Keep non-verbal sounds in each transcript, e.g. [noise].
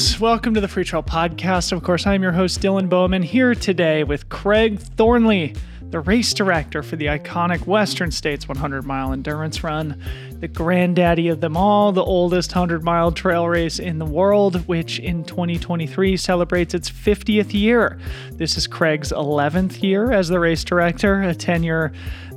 friends. Welcome to the Freetrail Podcast. Of course, I'm your host, Dylan Bowman, here today with Craig Thornley, the race director for the iconic Western States 100 mile endurance run, the granddaddy of them all, the oldest 100 mile trail race in the world, which in 2023 celebrates its 50th year. This is Craig's 11th year as the race director, a tenure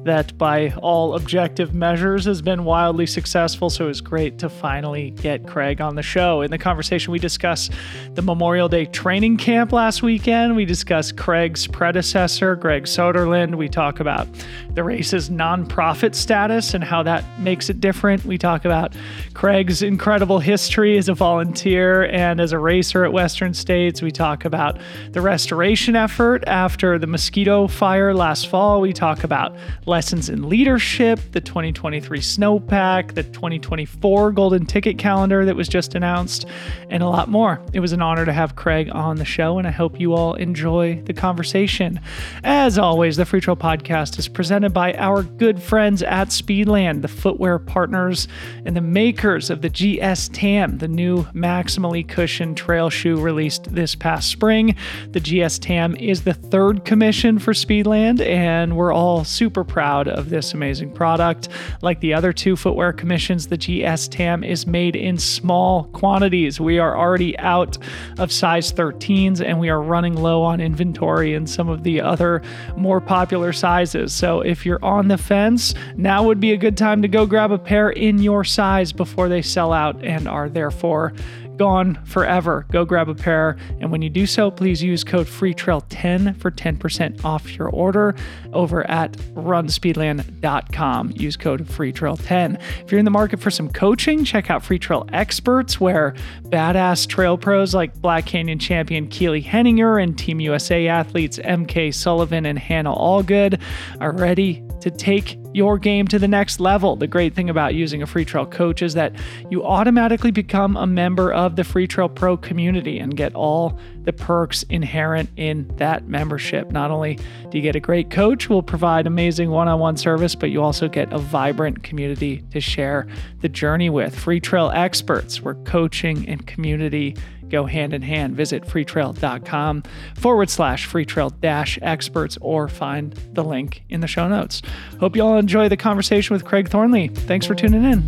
that, by all objective measures, has been wildly successful. So it was great to finally get Craig on the show. In the conversation, we discuss the Memorial Day training camp last weekend. We discuss Craig's predecessor, Greg Soderlund. We talk about the race's nonprofit status and how that makes it different. We talk about Craig's incredible history as a volunteer and as a racer at Western States. We talk about the restoration effort after the mosquito fire last fall. We talk about lessons in leadership, the 2023 snowpack, the 2024 golden ticket calendar that was just announced, and a lot more. It was an honor to have Craig on the show, and I hope you all enjoy the conversation. As always, the Freetrail Podcast is presented by our good friends at Speedland, the footwear partners and the makers of the GS Tam, the new maximally cushioned trail shoe released this past spring. The GS Tam is the third commission for Speedland, and we're all super proud proud of this amazing product. Like the other two footwear commissions, the GS Tam is made in small quantities. We are already out of size 13s and we are running low on inventory in some of the other more popular sizes. So if you're on the fence, now would be a good time to go grab a pair in your size before they sell out and are therefore gone forever. Go grab a pair. And when you do so, please use code FreeTrail10 for 10% off your order over at runspeedland.com. Use code FreeTrail10. If you're in the market for some coaching, check out Freetrail Experts, where badass trail pros like Black Canyon champion Keely Henninger and Team USA athletes MK Sullivan and Hannah Allgood are ready to take your game to the next level. The great thing about using a Freetrail coach is that you automatically become a member of the Freetrail Pro community and get all the perks inherent in that membership. Not only do you get a great coach who will provide amazing one on one service, but you also get a vibrant community to share the journey with. Freetrail experts, where coaching and community go hand in hand. Visit freetrail.com forward slash freetrail dash experts or find the link in the show notes. Hope you all enjoy the conversation with Craig Thornley. Thanks for tuning in.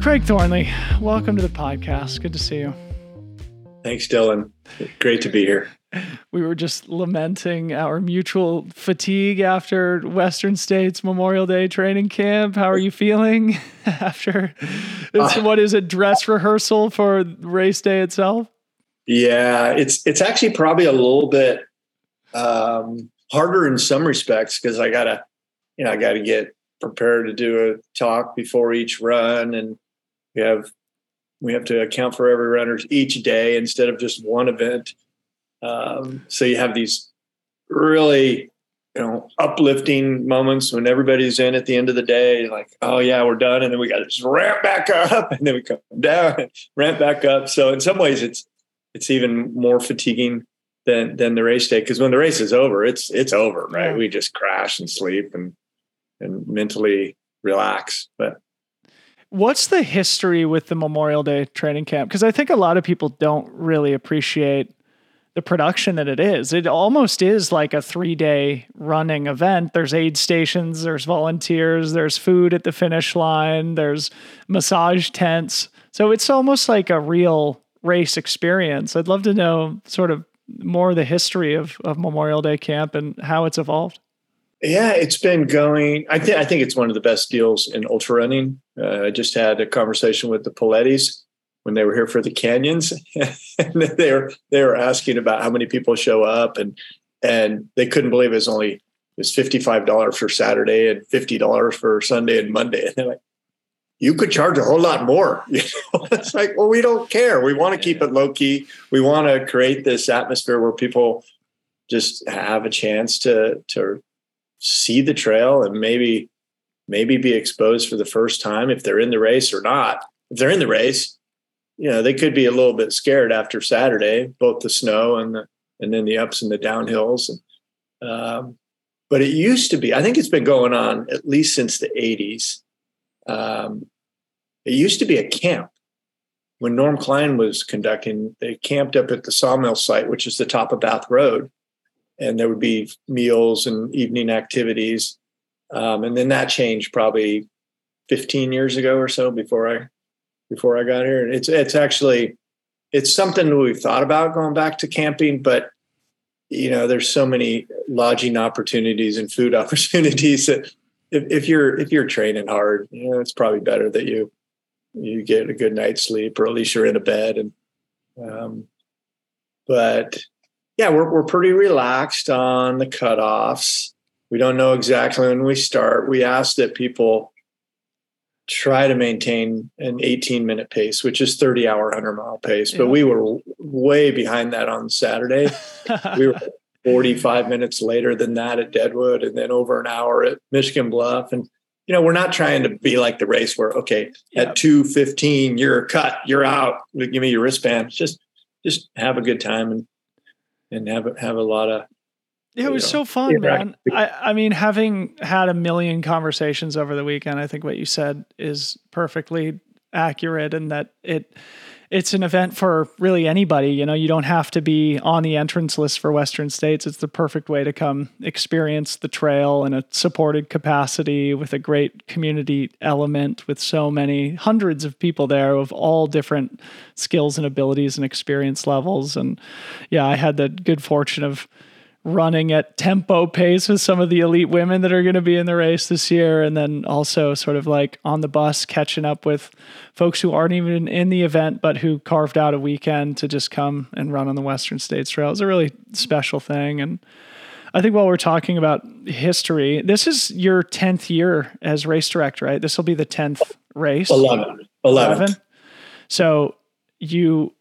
Craig Thornley, welcome to the podcast. Good to see you. Thanks, Dylan. Great to be here we were just lamenting our mutual fatigue after Western States Memorial Day training camp. How are you feeling [laughs] after it's uh, what is a dress rehearsal for race day itself? Yeah, it's it's actually probably a little bit um, harder in some respects because I gotta, you know, I gotta get prepared to do a talk before each run, and we have we have to account for every runner each day instead of just one event. Um, so you have these really, you know, uplifting moments when everybody's in at the end of the day, like, oh yeah, we're done, and then we got to just ramp back up, [laughs] and then we come down, and ramp back up. So in some ways, it's it's even more fatiguing than than the race day because when the race is over, it's it's over, right? Yeah. We just crash and sleep and and mentally relax, but. What's the history with the Memorial Day training camp? Because I think a lot of people don't really appreciate the production that it is. It almost is like a three day running event. There's aid stations, there's volunteers, there's food at the finish line, there's massage tents. So it's almost like a real race experience. I'd love to know sort of more the history of, of Memorial Day camp and how it's evolved. Yeah, it's been going. I think I think it's one of the best deals in ultra running. Uh, I just had a conversation with the Polettis when they were here for the canyons [laughs] and they were they were asking about how many people show up and and they couldn't believe it was only it was $55 for Saturday and $50 for Sunday and Monday. And they're like, you could charge a whole lot more. [laughs] You know? it's like, well, we don't care. We want to keep it low key. We want to create this atmosphere where people just have a chance to to see the trail and maybe maybe be exposed for the first time if they're in the race or not. If they're in the race, you know they could be a little bit scared after Saturday, both the snow and the and then the ups and the downhills. Um, but it used to be, I think it's been going on at least since the 80s. Um, it used to be a camp. When Norm Klein was conducting, they camped up at the sawmill site, which is the top of Bath Road. And there would be meals and evening activities. Um, and then that changed probably 15 years ago or so before I before I got here. And it's it's actually it's something we've thought about going back to camping, but you know, there's so many lodging opportunities and food [laughs] opportunities that if, if you're if you're training hard, you know, it's probably better that you you get a good night's sleep or at least you're in a bed and um but yeah, we're we're pretty relaxed on the cutoffs. We don't know exactly when we start. We ask that people try to maintain an 18 minute pace, which is 30 hour 100 mile pace. Yeah. But we were way behind that on Saturday. [laughs] we were 45 minutes later than that at Deadwood and then over an hour at Michigan Bluff. And, you know, we're not trying to be like the race where, okay, at 215, you're cut, you're out. Give me your wristband. Just, just have a good time and, and have, have a lot of it was know, so fun, man. I, I mean, having had a million conversations over the weekend, I think what you said is perfectly accurate and that it it's an event for really anybody. You know, you don't have to be on the entrance list for Western States. It's the perfect way to come experience the trail in a supported capacity with a great community element with so many hundreds of people there of all different skills and abilities and experience levels. And yeah, I had the good fortune of running at tempo pace with some of the elite women that are going to be in the race this year and then also sort of like on the bus catching up with folks who aren't even in the event but who carved out a weekend to just come and run on the western states trail. It's a really special thing and i think while we're talking about history this is your 10th year as race director right? This will be the 10th race. 11 11, 11? so you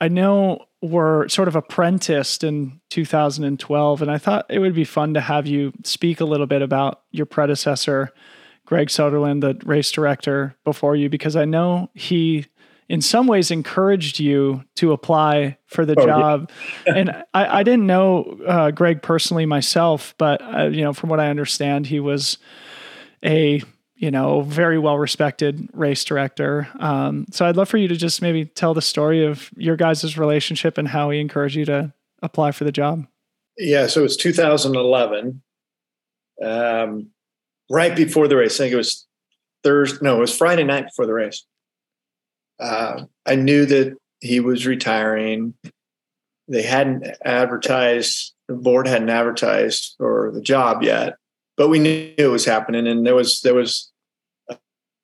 i know were sort of apprenticed in 2012. And I thought it would be fun to have you speak a little bit about your predecessor, Greg Soderlund, the race director before you, because I know he in some ways encouraged you to apply for the oh, job. Yeah. and I, I, didn't know uh, Greg personally myself, but uh, you know, from what I understand, he was a you know, very well respected race director. Um, so I'd love for you to just maybe tell the story of your guys' relationship and how he encouraged you to apply for the job. Yeah, so it was 2011, um, right before the race. I think it was Thursday. No, it was Friday night before the race. Uh, I knew that he was retiring. They hadn't advertised. The board hadn't advertised for the job yet, but we knew it was happening. And there was there was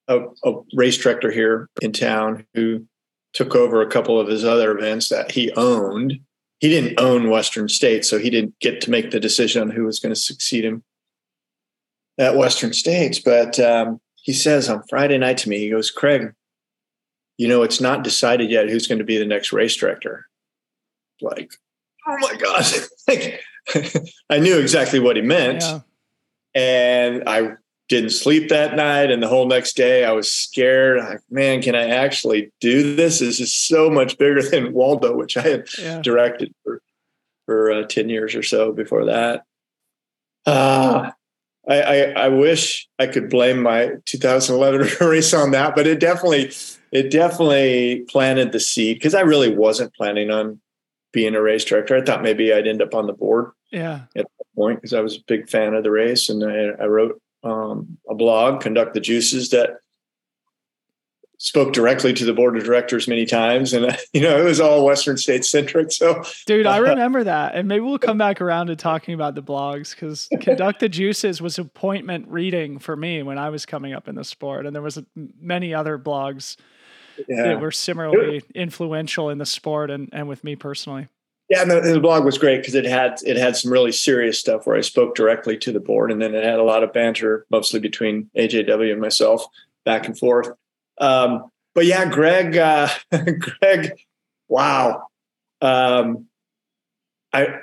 a, a race director here in town who took over a couple of his other events that he owned. He didn't own Western States, so he didn't get to make the decision on who was going to succeed him at Western States. But um, he says on Friday night to me, he goes, Craig, you know, it's not decided yet who's going to be the next race director. Like, oh my gosh. [laughs] like, [laughs] I knew exactly what he meant. Yeah. And I didn't sleep that night and the whole next day i was scared. Like man can i actually do this? This is so much bigger than waldo which i had yeah. directed for for uh, 10 years or so before that. Uh, I, I, I wish i could blame my 2011 [laughs] race on that but it definitely it definitely planted the seed because i really wasn't planning on being a race director. I thought maybe i'd end up on the board yeah. at that point because i was a big fan of the race and I, I wrote um, a blog, Conduct the Juices, that spoke directly to the board of directors many times. And [laughs] you know it was all western states centric so. Dude i remember that. And maybe we'll come back around to talking about the blogs because [laughs] conduct the juices was appointment reading for me when i was coming up in the sport. And there was many other blogs yeah. that were similarly influential in the sport and, and with me personally yeah, and the, the blog was great because it had it had some really serious stuff where I spoke directly to the board, and then it had a lot of banter, mostly between AJW and myself, back and forth. Um, but yeah, Greg, uh, [laughs] Greg, wow, um, I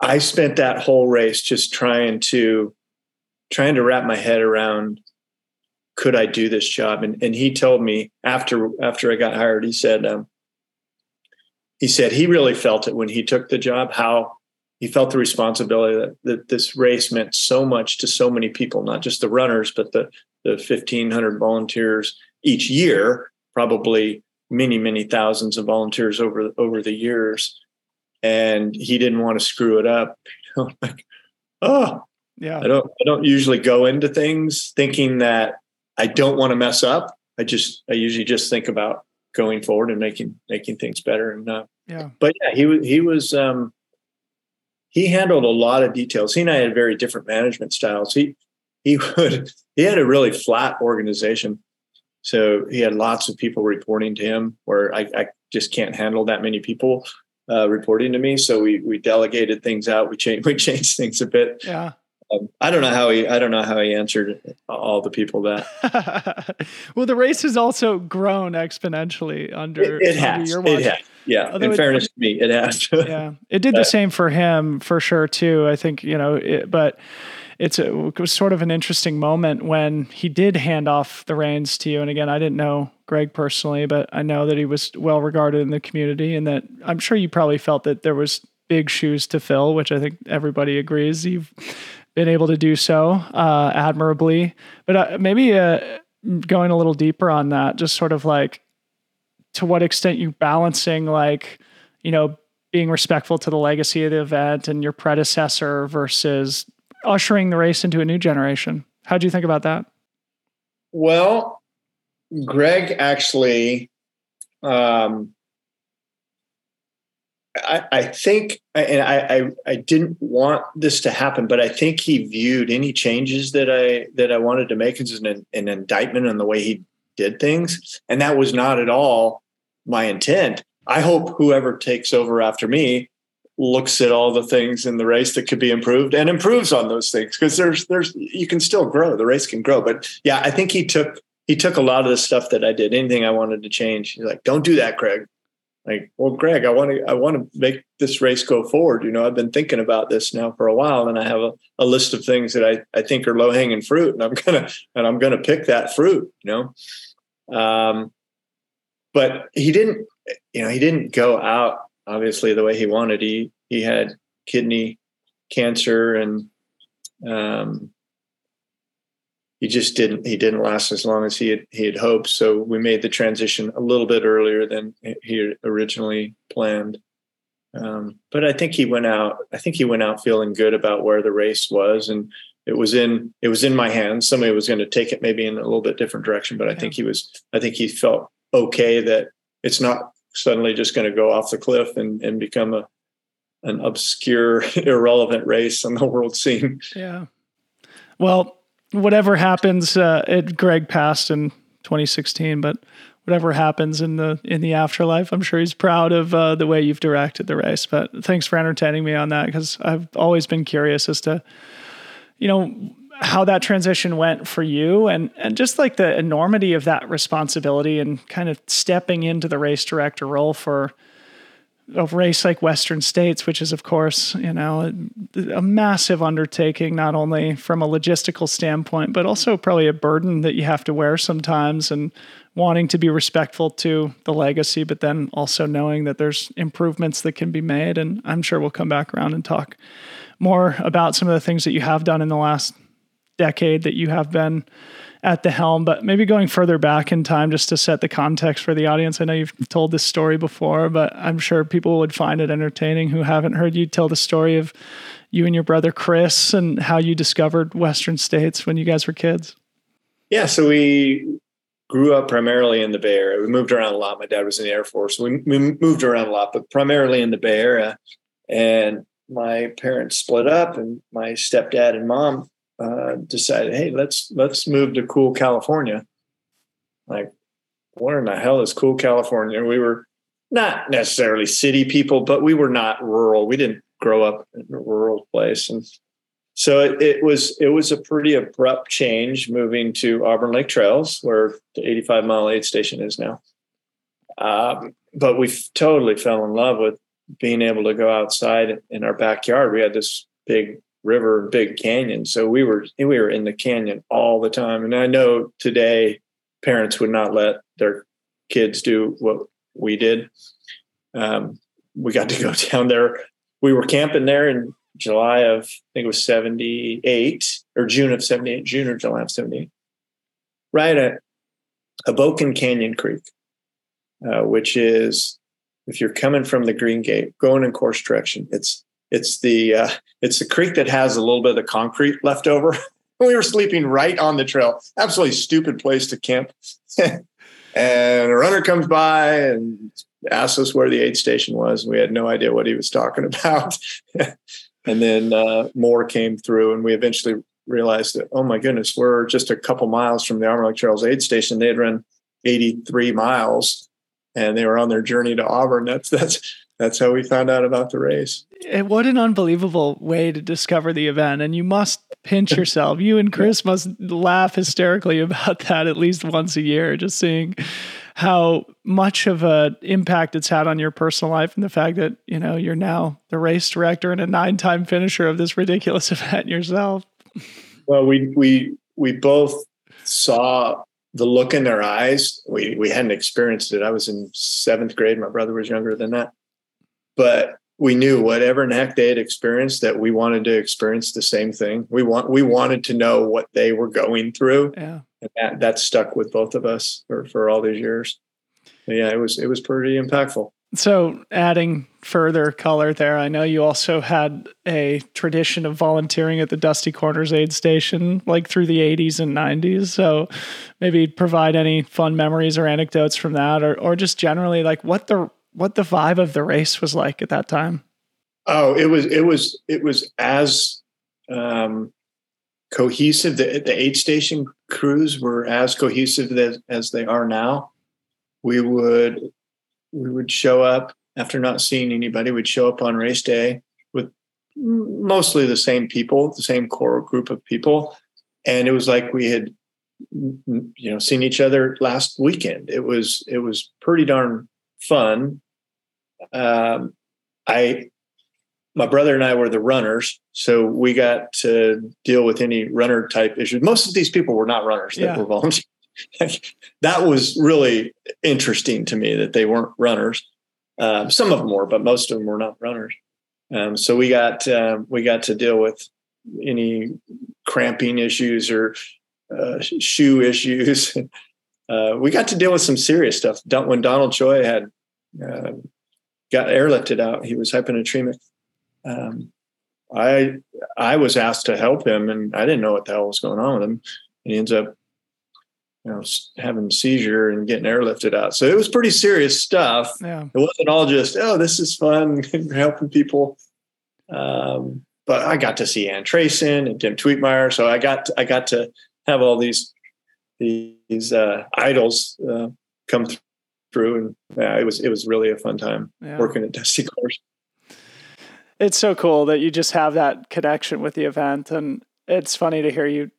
I spent that whole race just trying to trying to wrap my head around could I do this job, and and he told me after after I got hired, he said. Um, he said he really felt it when he took the job, how he felt the responsibility that, that this race meant so much to so many people, not just the runners, but the, the 1,500 volunteers each year, probably many, many thousands of volunteers over, over the years. And he didn't want to screw it up. [laughs] like, oh, yeah. I don't I don't usually go into things thinking that I don't want to mess up. I just I usually just think about going forward and making making things better. And uh, yeah, but yeah, he was he was um, he handled a lot of details. He and I had very different management styles. He he would he had a really flat organization, so he had lots of people reporting to him. Where I, I just can't handle that many people uh, reporting to me. So we we delegated things out. We changed [laughs] we changed things a bit. Yeah. Um, I don't know how he. I don't know how he answered all the people that. [laughs] well, the race has also grown exponentially under, it, it has. Under your watch. It has. Yeah. Although in it, fairness to me, it has. [laughs] yeah, it did the same for him for sure too. I think you know, it, but it's a, it was sort of an interesting moment when he did hand off the reins to you. And again, I didn't know Greg personally, but I know that he was well regarded in the community, and that I'm sure you probably felt that there was big shoes to fill, which I think everybody agrees. You've been able to do so uh, admirably. But uh, maybe uh, going a little deeper on that, just sort of like to what extent you balancing like, you know, being respectful to the legacy of the event and your predecessor versus ushering the race into a new generation. How do you think about that? Well, Greg actually um, I, I think, and I, I, I didn't want this to happen, but I think he viewed any changes that I that I wanted to make as an, an indictment on the way he did things, and that was not at all my intent. I hope whoever takes over after me looks at all the things in the race that could be improved and improves on those things because there's there's you can still grow the race can grow. But yeah i think he took he took a lot of the stuff that i did. Anything i wanted to change he's like don't do that craig like, well, Greg, I want to I want to make this race go forward. You know, I've been thinking about this now for a while, and I have a, a list of things that I, I think are low hanging fruit, and I'm [laughs] gonna and I'm gonna pick that fruit. You know, um, but he didn't. You know, he didn't go out obviously the way he wanted. He he had kidney cancer and um, he just didn't he didn't last as long as he had he had hoped. So we made the transition a little bit earlier than he originally planned. Um, but I think he went out. I think he went out feeling good about where the race was, and it was in it was in my hands. Somebody was going to take it maybe in a little bit different direction, but I think he was. I think he felt okay that it's not suddenly just going to go off the cliff and and become a an obscure, [laughs] irrelevant race on the world scene. Yeah. Well, whatever happens, uh, Greg passed in 2016, but whatever happens in the in the afterlife, I'm sure he's proud of uh, the way you've directed the race. But thanks for entertaining me on that because I've always been curious as to, you know, how that transition went for you and and just like the enormity of that responsibility and kind of stepping into the race director role for a race like Western States, which is, of course, you know, a, a, massive undertaking, not only from a logistical standpoint, but also probably a burden that you have to wear sometimes and wanting to be respectful to the legacy, but then also knowing that there's improvements that can be made. And I'm sure we'll come back around and talk more about some of the things that you have done in the last decade that you have been at the helm, but maybe going further back in time just to set the context for the audience. I know you've told this story before, but I'm sure people would find it entertaining who haven't heard you tell the story of you and your brother Chris and how you discovered Western States when you guys were kids. Yeah, so we grew up primarily in the Bay Area. We moved around a lot. My dad was in the Air Force. We, we moved around a lot, but primarily in the Bay Area. And my parents split up, and my stepdad and mom uh, decided, hey, let's let's move to cool California. Like, where in the hell is cool California? We were not necessarily city people, but we were not rural. We didn't grow up in a rural place, and so it, it was it was a pretty abrupt change moving to Auburn Lake Trails, where the 85 mile aid station is now. Um, but we totally fell in love with being able to go outside in our backyard. We had this big river, big canyon. So we were we were in the canyon all the time. And I know today parents would not let their kids do what we did. Um, we got to go [laughs] down there. We were camping there in July of I think it was seventy eight or June of seventy eight, June or July of seventy eight, right at Hoboken Canyon Creek, uh, which is if you're coming from the Green Gate, going in course direction, it's it's the uh, it's the creek that has a little bit of concrete left over. [laughs] we were sleeping right on the trail. Absolutely stupid place to camp. [laughs] and a runner comes by and asks us where the aid station was. and We had no idea what he was talking [laughs] about. and then uh, more came through, and we eventually realized that oh my goodness, we're just a couple miles from the Auburn Lake Trails aid station. They had run 83 miles and they were on their journey to Auburn. That's that's that's how we found out about the race. And what an unbelievable way to discover the event. And you must pinch [laughs] yourself. You and Chris must laugh hysterically about that at least once a year, just seeing how much of an impact it's had on your personal life and the fact that, you know, you're now the race director and a nine time finisher of this ridiculous [laughs] event yourself. Well, we we we both saw the look in their eyes. We we hadn't experienced it. I was in seventh grade. My brother was younger than that, but we knew whatever in heck they had experienced that we wanted to experience the same thing. We want we wanted to know what they were going through. Yeah, and that that stuck with both of us for for all these years. But yeah, it was it was pretty impactful. So, adding further color there, I know you also had a tradition of volunteering at the Dusty Corners aid station like through the 80s and 90s. So, maybe provide any fun memories or anecdotes from that or or just generally like what the what the vibe of the race was like at that time. Oh, it was it was it was as um cohesive the the aid station crews were as cohesive as, as they are now. We would we would show up after not seeing anybody. We'd show up on race day with mostly the same people, the same core group of people, and it was like we had you know seen each other last weekend. It was it was pretty darn fun. Um, I my brother and I were the runners, so we got to deal with any runner type issues. Most of these people were not runners; they yeah. were volunteers. [laughs] that was really interesting to me that they weren't runners. Um, some of them were, but most of them were not runners. Um, so we got um, we got to deal with any cramping issues or uh, shoe issues. [laughs] uh, we got to deal with some serious stuff. When Donald Choi had uh, got airlifted out, he was hyponatremic. Um, I I was asked to help him, and I didn't know what the hell was going on with him. And he ends up you know, having seizure and getting airlifted out. So it was pretty serious stuff. Yeah. It wasn't all just, oh, this is fun [laughs] helping people. Um, but I got to see Ann Trason and Tim Twietmeyer. So I got, to, I got to have all these, these, uh, idols, uh, come through and yeah, it was, it was really a fun time yeah. working at Dusty Corners. It's so cool that you just have that connection with the event. And it's funny to hear you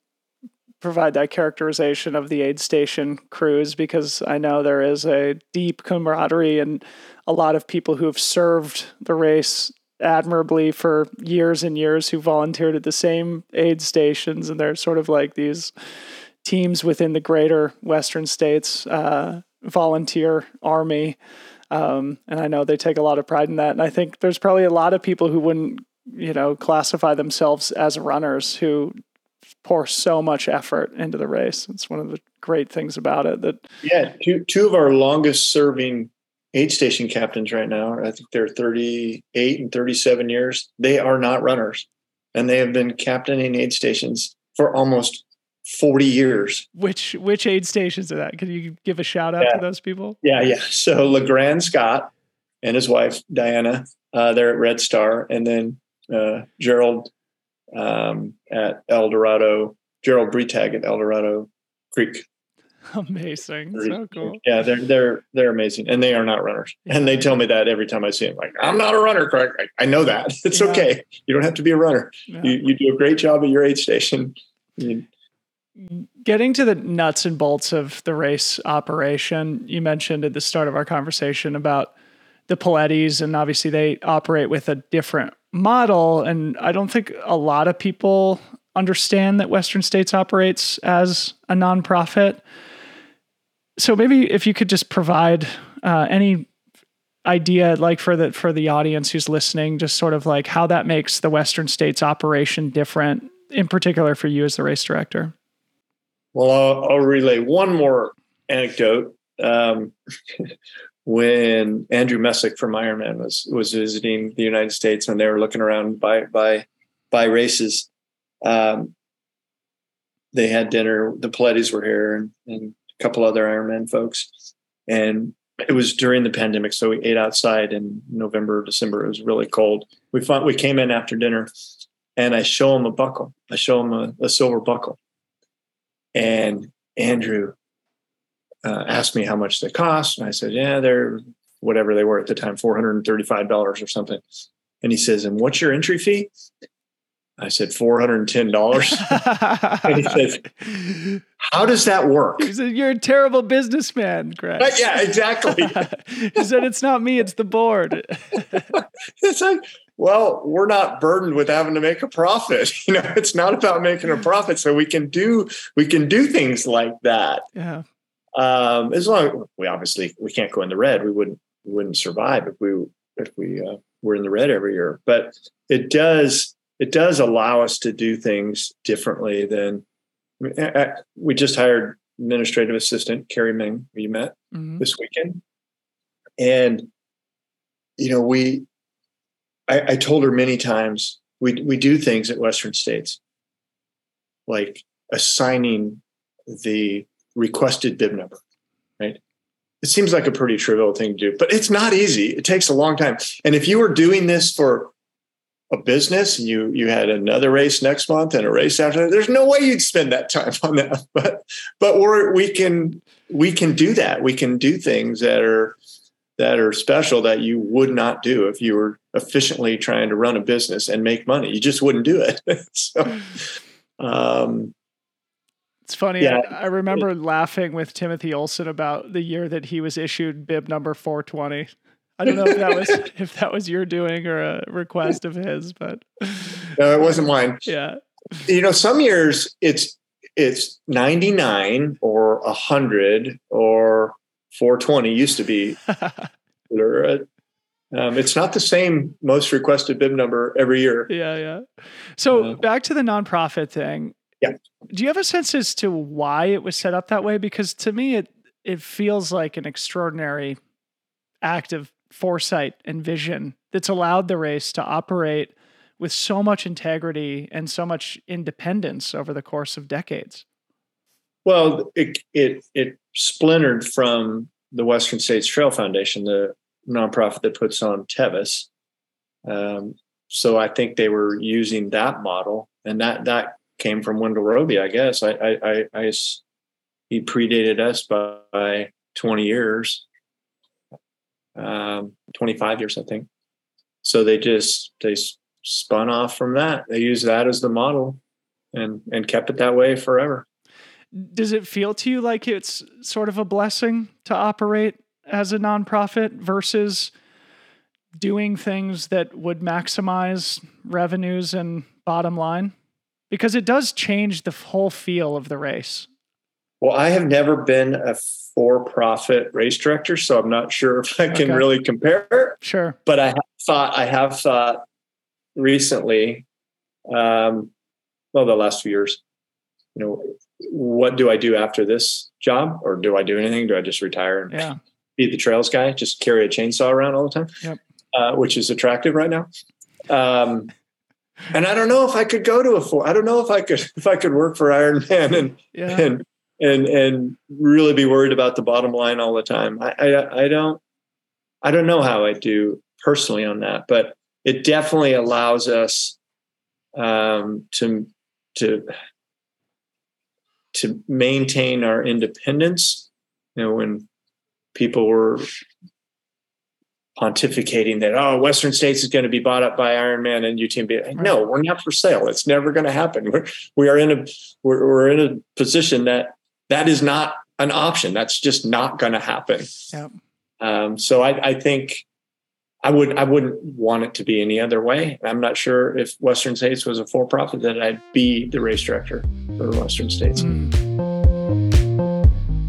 provide that characterization of the aid station crews because I know there is a deep camaraderie and a lot of people who have served the race admirably for years and years who volunteered at the same aid stations and they're sort of like these teams within the greater western states uh, volunteer army um, and i know they take a lot of pride in that and i think there's probably a lot of people who wouldn't you know classify themselves as runners who pour so much effort into the race. It's one of the great things about it that yeah, two two of our longest serving aid station captains right now, I think they're 38 and 37 years. They are not runners and they have been captaining aid stations for almost 40 years. Which which aid stations are that? Can you give a shout out yeah. to those people? Yeah, yeah. So LeGrand Scott and his wife Diana, uh, they're at Red Star, and then uh, Gerald um, at El Dorado, Gerald Bretag at El Dorado Creek. Amazing, so cool. Yeah, they're they're they're amazing, and they are not runners. And they tell me that every time I see them. Like, I'm not a runner, Craig. I, know that. [laughs] It's yeah. okay. You don't have to be a runner. Yeah. You you do a great job at your aid station. You, Getting to the nuts and bolts of the race operation, you mentioned at the start of our conversation about the Polettis, and obviously they operate with a different model. And I don't think a lot of people understand that Western States operates as a nonprofit. So maybe if you could just provide uh, any idea like for the for the audience who's listening just sort of like how that makes the western states operation different in particular for you as the race director well i'll, I'll relay one more anecdote um, [laughs] when andrew messick from ironman was was visiting the united states when they were looking around by by by races um, they had dinner the Polettis were here and, and a couple other ironman folks and it was during the pandemic, so we ate outside in November, December. It was really cold. We found, we came in after dinner, and I show him a buckle. I show him a, a silver buckle, and Andrew uh, asked me how much they cost, and I said, "Yeah, they're whatever they were at the time, four hundred and thirty-five dollars or something." And he says, "And what's your entry fee?" I said four hundred and ten dollars. [laughs] and he says, "How does that work?" He said, "You're a terrible businessman, Greg." But yeah, exactly. [laughs] he said, "It's not me; it's the board." [laughs] it's like, well, we're not burdened with having to make a profit. [laughs] You know, it's not about making a profit, so we can do we can do things like that. Yeah. Um, as long we obviously we can't go in the red. We wouldn't we wouldn't survive if we if we uh, were in the red every year. But it does it does allow us to do things differently than we just hired administrative assistant Carrie Ming, We met mm-hmm. this weekend. And, you know, we, I, I told her many times, we, we do things at Western States, like assigning the requested bib number, right? It seems like a pretty trivial thing to do, but it's not easy. It takes a long time. And if you were doing this for a business and you you had another race next month and a race after that, there's no way you'd spend that time on that. [laughs] But but we're we can we can do that. We can do things that are that are special that you would not do if you were efficiently trying to run a business and make money. You just wouldn't do it. [laughs] so um it's funny. Yeah. I, I remember laughing with Timothy Olson about the year that he was issued bib number 420. I don't know if that was [laughs] if that was your doing or a request of his, but no, it wasn't mine. [laughs] Yeah, you know, some years it's it's ninety nine or hundred or four twenty used to be. [laughs] um, it's not the same most requested bib number every year. Yeah, yeah. So uh, back to the nonprofit thing. Yeah. Do you have a sense as to why it was set up that way? Because to me, it it feels like an extraordinary act of foresight and vision that's allowed the race to operate with so much integrity and so much independence over the course of decades? Well, it it it splintered from the Western States Trail Foundation, the nonprofit that puts on Tevis. Um, so I think they were using that model, and that that came from Wendell Robie, I guess. I I, I, I he predated us by, by 20 years, um, 25 years, I think. So they just they spun off from that. They used that as the model, and and kept it that way forever. Does it feel to you like it's sort of a blessing to operate as a nonprofit versus doing things that would maximize revenues and bottom line? Because it does change the whole feel of the race. Well, I have never been a for-profit race director, so I'm not sure if I can okay. really compare. Sure, but I have thought I have thought recently, um, well, the last few years, you know, what do I do after this job, or do I do anything? Do I just retire and yeah. be the trails guy, just carry a chainsaw around all the time, yep. uh, which is attractive right now. Um, and I don't know if I could go to a four. I don't know if I could [laughs] if I could work for Ironman and yeah. and and and really be worried about the bottom line all the time. I, I I don't I don't know how I do personally on that, but it definitely allows us um, to to to maintain our independence. You know, when people were pontificating that oh western states is going to be bought up by ironman and utmb no we're not for sale it's never going to happen we're, we are in a we're, we're in a position that that is not an option. That's just not going to happen. Yep. Um, so I, I, think I would I wouldn't want it to be any other way. I'm not sure if Western States was a for profit that I'd be the race director for Western States. Mm.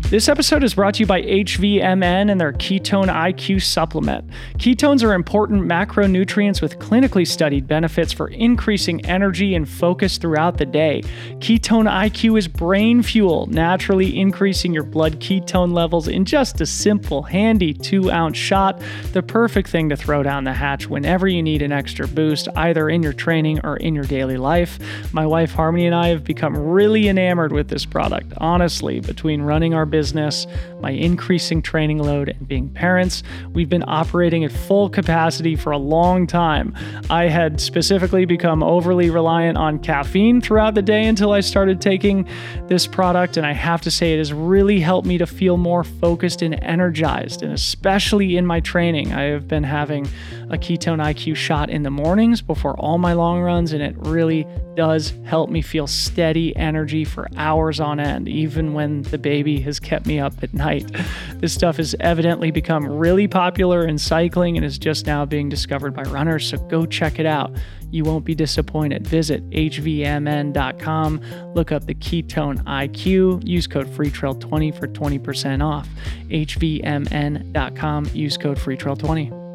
This episode is brought to you by HVMN and their Ketone IQ supplement. Ketones are important macronutrients with clinically studied benefits for increasing energy and focus throughout the day. Ketone IQ is brain fuel, naturally increasing your blood ketone levels in just a simple, handy two ounce shot. The perfect thing to throw down the hatch whenever you need an extra boost, either in your training or in your daily life. My wife Harmony and I have become really enamored with this product. Honestly, between running our business, my increasing training load, and being parents, we've been operating at full capacity for a long time. I had specifically become overly reliant on caffeine throughout the day until I started taking this product, and I have to say it has really helped me to feel more focused and energized, and especially in my training. I have been having a ketone IQ shot in the mornings before all my long runs, and it really does help me feel steady energy for hours on end, even when the baby has kept me up at night. This stuff has evidently become really popular in cycling and is just now being discovered by runners, so go check it out. You won't be disappointed. Visit hvmn.com, look up the ketone IQ, use code FreeTrail20 for 20% off. hvmn.com, use code FreeTrail20.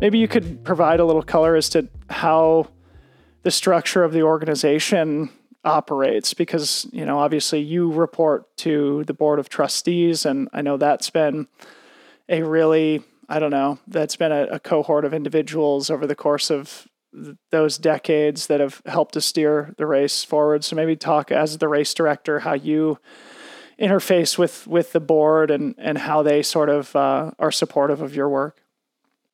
Maybe you could provide a little color as to how the structure of the organization operates because you know obviously you report to the board of trustees and i know that's been a really i don't know that's been a, a cohort of individuals over the course of th- those decades that have helped to steer the race forward. So maybe talk as the race director how you interface with with the board and and how they sort of uh, are supportive of your work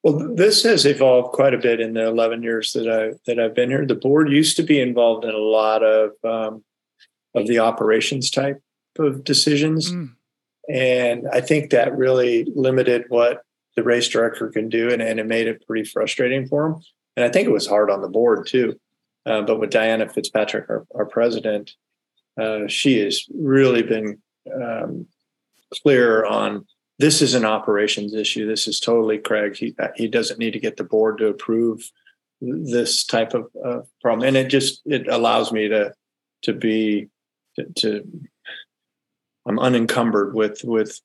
well, this has evolved quite a bit in the 11 years that I that I've been here. The board used to be involved in a lot of um, of the operations type of decisions, mm. and I think that really limited what the race director can do, and, and it made it pretty frustrating for him. And I think it was hard on the board too. Uh, but with Diana Fitzpatrick, our, our president, uh, she has really been um, clear on this is an operations issue. This is totally Craig. He he doesn't need to get the board to approve this type of uh, problem, and it just it allows me to to be to, to I'm unencumbered with with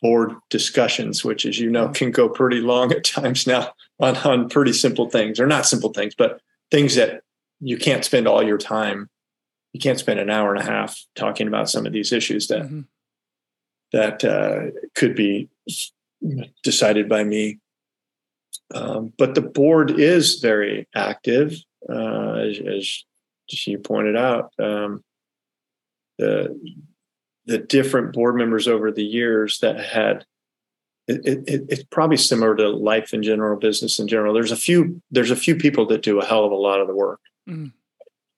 board discussions, which, as you know, can go pretty long at times now on on pretty simple things, or not simple things, but things that you can't spend all your time. You can't spend an hour and a half talking about some of these issues that mm-hmm that uh, could be decided by me. Um, but the board is very active, uh, as, as, she pointed out. Um, the the different board members over the years that had it, it, it's probably similar to life in general, business in general. There's a few there's a few people that do a hell of a lot of the work, mm.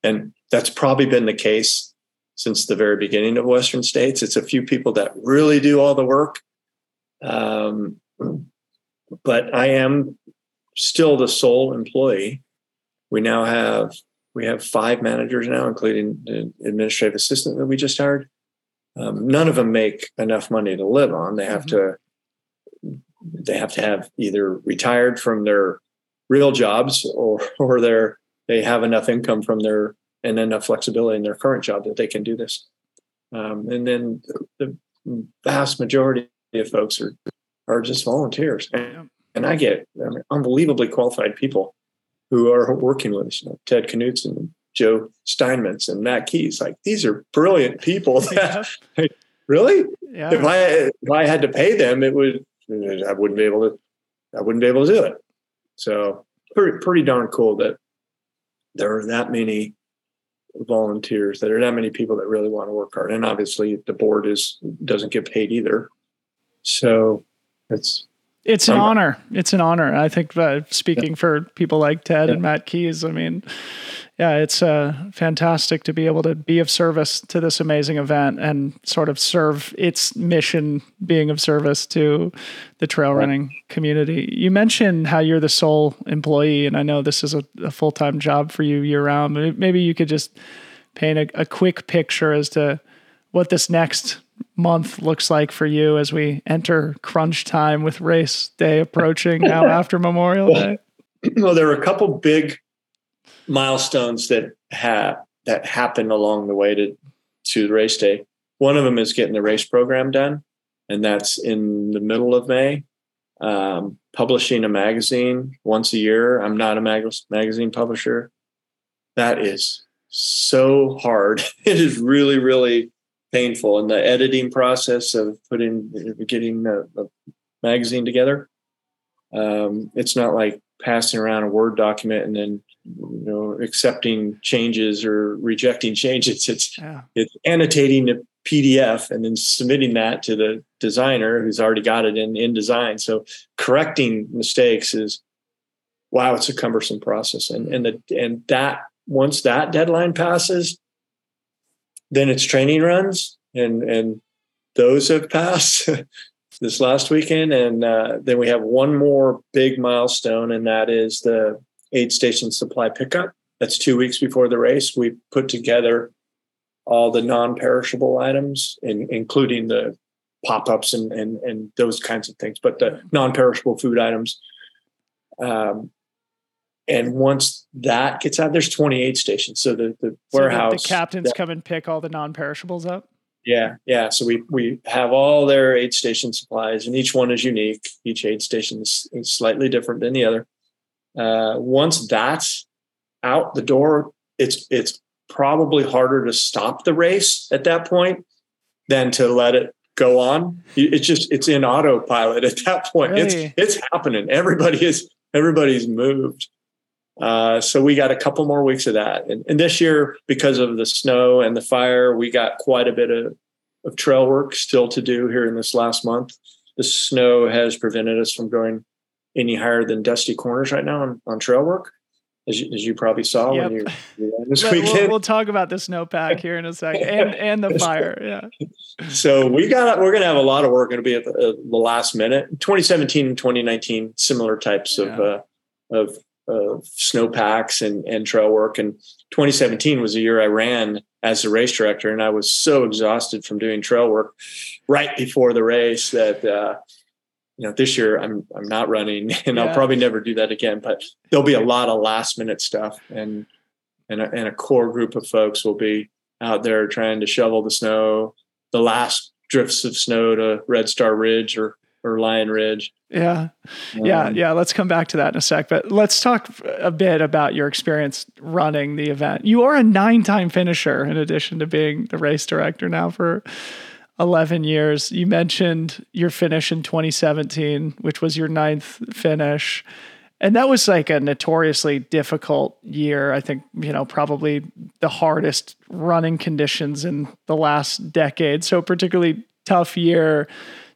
and that's probably been the case since the very beginning of Western states. It's a few people that really do all the work. Um, but I am still the sole employee. We now have we have five managers now, including the administrative assistant that we just hired. Um, none of them make enough money to live on. They have mm-hmm. to they have to have either retired from their real jobs or or they're they have enough income from their and enough flexibility in their current job that they can do this. Um, and then the, the, vast majority of folks are are just volunteers, and, and I get I mean, unbelievably qualified people who are working with us. You know, Ted Knutson, Joe Steinmetz, and Matt Keys. Like these are brilliant people. [laughs] That yeah. really, yeah. if I if I had to pay them, it would I wouldn't be able to I wouldn't be able to do it. So pretty pretty darn cool that there are that many volunteers that are that many people that really want to work hard and obviously the board is doesn't get paid either so it's it's an um, honor it's an honor i think uh, speaking yeah. for people like ted yeah. and matt keys i mean yeah it's uh, fantastic to be able to be of service to this amazing event and sort of serve its mission being of service to the trail running community. You mentioned how you're the sole employee and i know this is a, a full-time job for you year round maybe you could just paint a, a quick picture as to what this next month looks like for you as we enter crunch time with race day approaching now [laughs] after Memorial Day? Well, there are a couple big milestones that have that happened along the way to to the race day. One of them is getting the race program done, and that's in the middle of May. Um, publishing a magazine once a year. I'm not a mag- magazine publisher. That is so hard. [laughs] It is really, really painful. And the editing process of putting, getting a, a magazine together, um, it's not like passing around a Word document and then you know accepting changes or rejecting changes. [laughs] It's yeah. it's annotating the PDF and then submitting that to the designer who's already got it in InDesign. So correcting mistakes is wow, it's a cumbersome process. And and the and that once that deadline passes, then it's training runs and and those have passed [laughs] this last weekend. And uh, then we have one more big milestone, and that is the aid station supply pickup. That's two weeks before the race. We put together all the non-perishable items, in, including the pop-ups and, and and those kinds of things, but the non-perishable food items. Um, and once that gets out, there's 28 stations. So the, the so warehouse, the, captains that, come and pick all the non-perishables up. Yeah, yeah. So we we have all their aid station supplies, and each one is unique. Each aid station is, is slightly different than the other. Uh, once that's out the door, it's it's probably harder to stop the race at that point than to let it go on. It's just it's in autopilot [laughs] at that point. Really? It's it's happening. Everybody is everybody's moved. Uh, so we got a couple more weeks of that, and, and, this year because of the snow and the fire, we got quite a bit of, of trail work still to do here in this last month. The snow has prevented us from going any higher than dusty corners right now on, on trail work as you, as you probably saw yep. when you [laughs] this weekend. We'll, we'll, talk about the snowpack here in a second [laughs] and, and the fire. Yeah. So we got we're going to have a lot of work going to be at the, uh, the, last minute. 2017 and 2019, similar types yeah. of uh, of of snowpacks and and trail work. And 2017 was a year I ran as a race director, and I was so exhausted from doing trail work right before the race that. Uh, you know, this year I'm I'm not running, [laughs] and yeah. I'll probably never do that again. But there'll be a lot of last minute stuff, and and a, and a core group of folks will be out there trying to shovel the snow, the last drifts of snow to Red Star Ridge or or Lion Ridge. Yeah. Yeah. Um, yeah. Let's come back to that in a sec. But let's talk a bit about your experience running the event. You are a nine time finisher in addition to being the race director now for 11 years. You mentioned your finish in 2017, which was your ninth finish. And that was like a notoriously difficult year. I think, you know, probably the hardest running conditions in the last decade. So, particularly tough year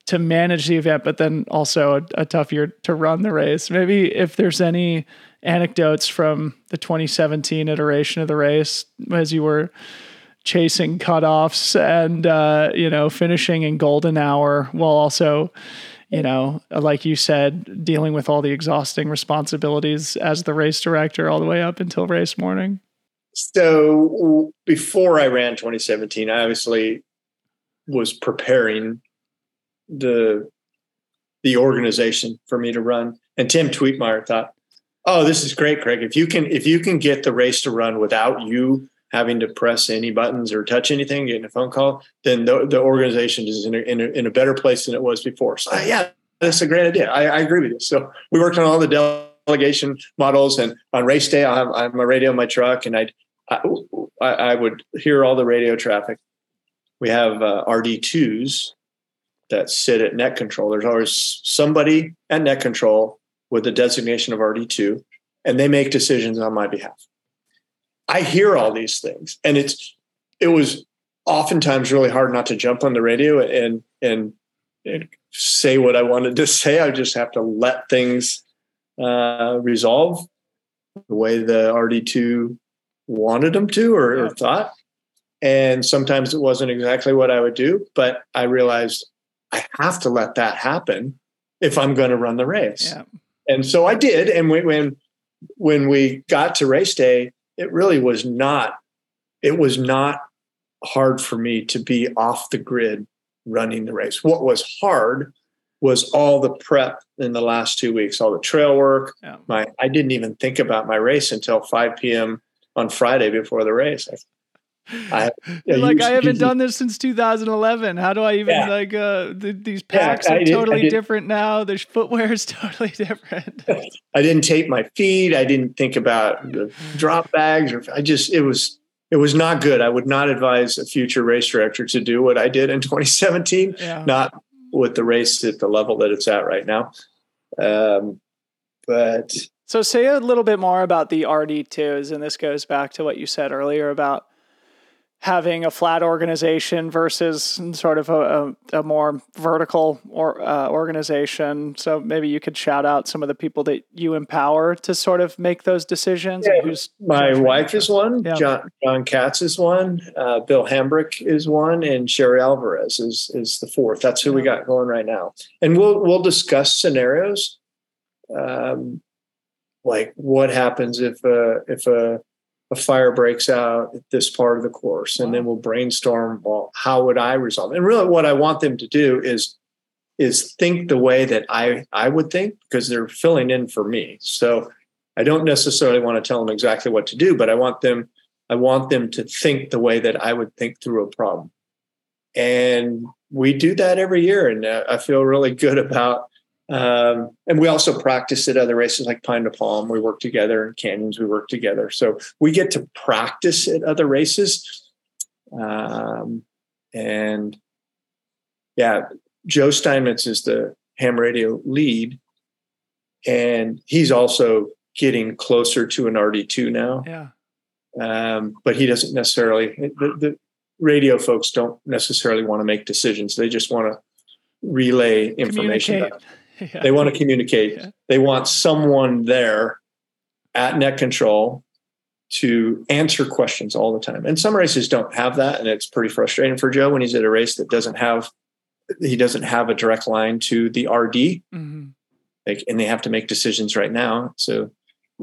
to manage the event, but then also a, a tough year to run the race. Maybe if there's any anecdotes from the 2017 iteration of the race as you were chasing cutoffs and uh, you know finishing in golden hour while also you know like you said dealing with all the exhausting responsibilities as the race director all the way up until race morning. So before i ran 2017 i obviously was preparing the the organization for me to run. And tim Twietmeyer thought oh this is great craig. If you can if you can get the race to run without you having to press any buttons or touch anything, getting a phone call, then the, the organization is in a, in, a, in a better place than it was before. So, yeah, that's a great idea. I, I, agree with you. So we worked on all the delegation models, and on race day, I'll have, I have my radio in my truck, and I'd, I, I would hear all the radio traffic. We have uh, RD2s that sit at net control. There's always somebody at net control with the designation of RD2, and they make decisions on my behalf. I hear all these things, and it's it was oftentimes really hard not to jump on the radio and and, and say what I wanted to [laughs] say. I just have to let things uh, resolve the way the RD2 wanted them to or, or, thought. And sometimes it wasn't exactly what I would do, but I realized I have to let that happen if I'm going to run the race. Yeah. And so I did. And when when we got to race day, it really was not it was not hard for me to be off the grid running the race. What was hard was all the prep in the last two weeks all the trail work. Yeah. my i didn't even think about my race until 5 p.m on friday before the race. I, I, [laughs] like I haven't done this since 2011. How do I even yeah. like uh the, these packs yeah, are [laughs] totally different now. The footwear is totally different. I didn't tape my feet. I didn't think about the drop bags or I just it was it was not good. I would not advise a future race director to do what I did in [laughs] 2017. Yeah. Not with the race at the level that it's at right now. Um, but so say a little bit more about the RD2s, and this goes back to what you said earlier about having a flat organization versus sort of a, a, a more vertical or uh, organization. So maybe you could shout out some of the people that you empower to sort of make those decisions. Yeah, my wife is one. Yeah. John John Katz is one. Uh, Bill Hambrick is one, and Sherry Alvarez is is the fourth. That's who yeah. we got going right now. And we'll we'll discuss scenarios. Um, like what happens if uh, if a a fire breaks out at this part of the course and wow. then we'll brainstorm well how would i resolve it? and really what i want them to do is is think the way that i i would think because they're filling in for me so i don't necessarily want to tell them exactly what to do but i want them i want them to think the way that i would think through a problem and we do that every year and i feel really good about um, and we also practice at other races like Pine to Palm. We work together in Canyons. We work together, so we get to practice at other races. Um, and yeah, Joe Steinmetz is the ham radio lead, and he's also getting closer to an RD2 now. Yeah. Um, but he doesn't necessarily the, the radio folks don't necessarily want to make decisions. They just want to relay information. [laughs] Yeah. They want to communicate. Yeah. They want someone there at net control to answer questions all the time. And some races don't have that, and it's pretty frustrating for Joe when he's at a race that doesn't have he doesn't have a direct line to the RD, mm-hmm. like, and they have to make decisions right now. So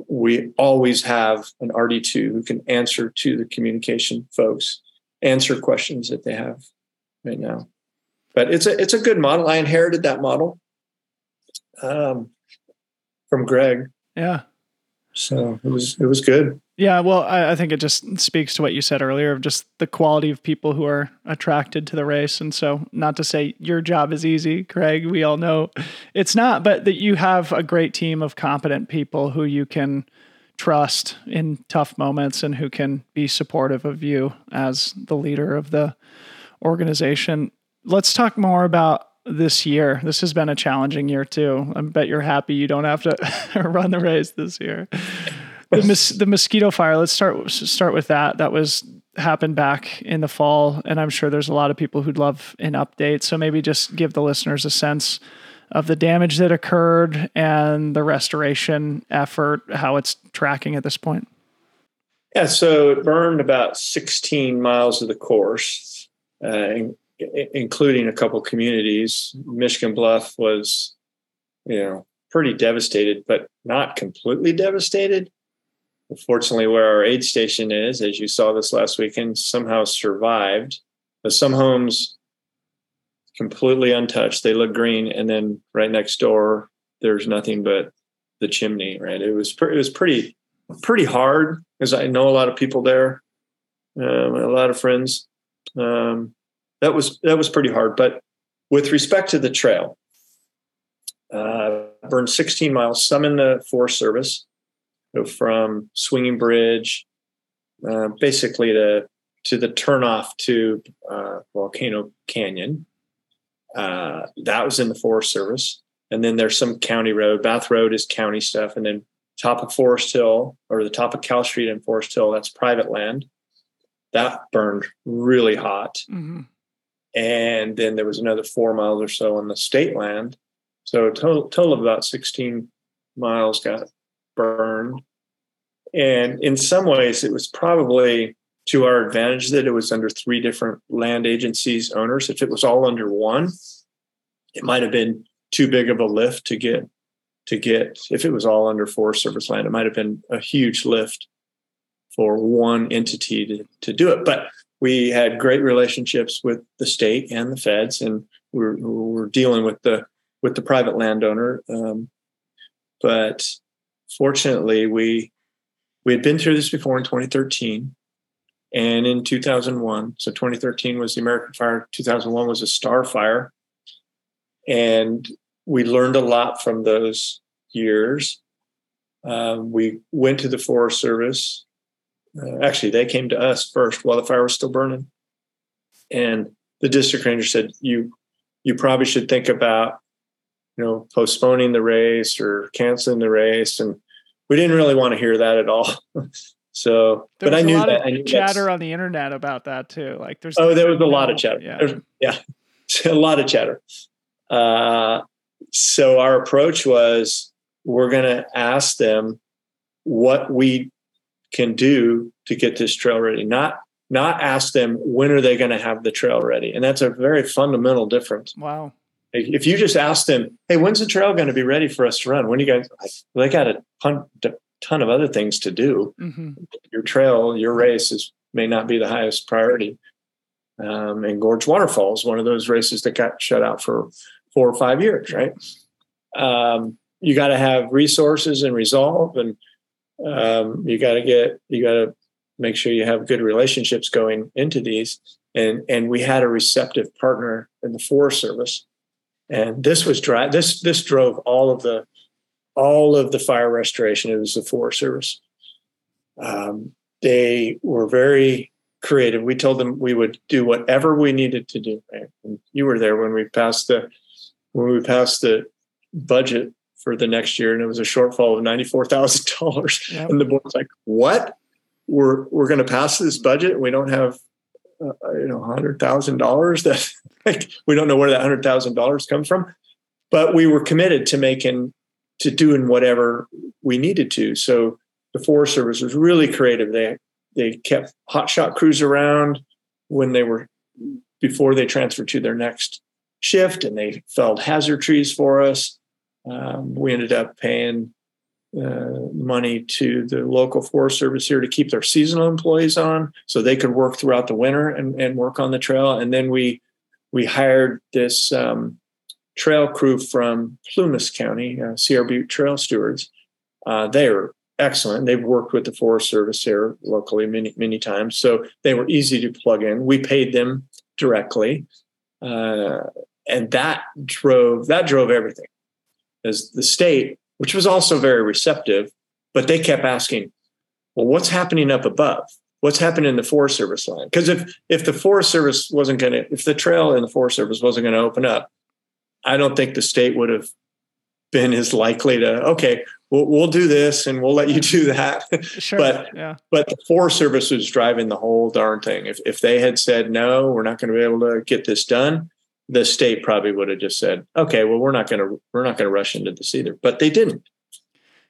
we always have an RD2 who can answer to the communication folks, answer questions that they have right now. But it's a it's a good model. I inherited that model um, from Greg. Yeah. So it was it was good. Yeah, well, I, I, think it just speaks to what you said earlier of just the quality of people who are attracted to the race. And so, not to say your job is easy, Craig, we all know it's not, but that you have a great team of competent people who you can trust in tough moments and who can be supportive of you as the leader of the organization. Let's talk more about this year. This has been a challenging year too. I bet you're happy you don't have to [laughs] run the race this year. The, mos- the mosquito fire. Let's start start with that. That was happened back in the fall, and I'm sure there's a lot of people who'd love an update. So maybe just give the listeners a sense of the damage that occurred and the restoration effort, how it's tracking at this point. Yeah, so it burned about 16 miles of the course, uh, including a couple communities. Michigan Bluff was, you know, pretty devastated, but not completely devastated. Unfortunately, where our aid station is, as you saw this last weekend, somehow survived. But some homes completely untouched. They look green, and then right next door, there's nothing but the chimney. Right? It was pre- it was pretty pretty hard because I know a lot of people there, um, a lot of friends. Um, that was that was pretty hard. But with respect to the trail, uh, burned 16 miles, some in the Forest Service, so from Swinging Bridge, uh, basically to to the turnoff to uh, Volcano Canyon. Uh, that was in the Forest Service, and then there's some county road. Bath Road is county stuff, and then top of Foresthill or the top of Cal Street in Foresthill, that's private land. That burned really hot. Mm-hmm and then there was another four miles or so on the state land. So a total, total of about 16 miles got burned. And in some ways, it was probably to our advantage that it was under three different land agencies owners. If it was all under one, it might have been too big of a lift to get to get. If it was all under Forest Service land, it might have been a huge lift for one entity to, to do it. But we had great relationships with the state and the feds, and we're, we're dealing with the with the private landowner. Um, but fortunately, we we had been through this before in 2013, And in 2001, so 2013 was the American Fire, 2001 was a Star Fire. And we learned a lot from those years. Um, we went to the Forest Service. Uh, actually, they came to us first while the fire was still burning. And the district ranger said, "You, you probably should think about, you know, postponing the race or canceling the race." And we didn't really want to hear that at all. [laughs] so, There but I knew lot that. of I knew chatter on the internet about that too. Like there's Oh, there was a lot of chatter. Yeah. There's- yeah, [laughs] a lot of chatter. Uh, so our approach was we're going to ask them what we can do to get this trail ready. Not not ask them when are they going to have the trail ready, and that's a very fundamental difference. Wow. If you just ask them, "Hey, when's the trail going to be ready for us to run?" When you guys, they got a ton, ton of other things to do hmm your trail, your race is may not be the highest priority. Um, and Gorge Waterfall is one of those races that got shut out for four or five years, right? Um, you got to have resources and resolve, and um, you got to get you got to make sure you have good relationships going into these. And and we had a receptive partner in the Forest Service, and this was dry. This this drove all of the all of the fire restoration. It was the Forest Service. Um, they were very creative. We told them we would do whatever we needed to do. And you were there when we passed the when we passed the budget for the next year, and it was a shortfall of ninety four thousand dollars. Yep. And the board's like, "What? We're we're going to pass this budget? We don't have." Uh, you know, hundred thousand dollars. That [laughs] like, we don't know where that hundred thousand dollars comes from, but we were committed to making to doing whatever we needed to. So the Forest Service was really creative. They they kept hotshot crews around when they were before they transferred to their next shift, and they felled hazard trees for us. Um, we ended up paying uh, money to the local Forest Service here to keep their seasonal employees on, so they could work throughout the winter and, and work on the trail. And then we we hired this um, trail crew from Plumas County, uh, Sierra Butte Trail Stewards. Uh, they are excellent. They've worked with the Forest Service here locally many many times, so they were easy to plug in. We paid them directly, uh, and that drove that drove everything. As the state, which was also very receptive, but they kept asking, "Well, what's happening up above? What's happening in the Forest Service line?" Because if if the Forest Service wasn't going to, if the trail in the Forest Service wasn't going to open up, I don't think the state would have been as likely to. Okay, we'll, we'll do this and we'll let you do that. [laughs] Sure. But- yeah. but the Forest Service was driving the whole darn thing. If if they had said no, we're not going to be able to get this done, the state probably would have just said, okay, well, we're not going to we're not going to rush into this either. But they didn't.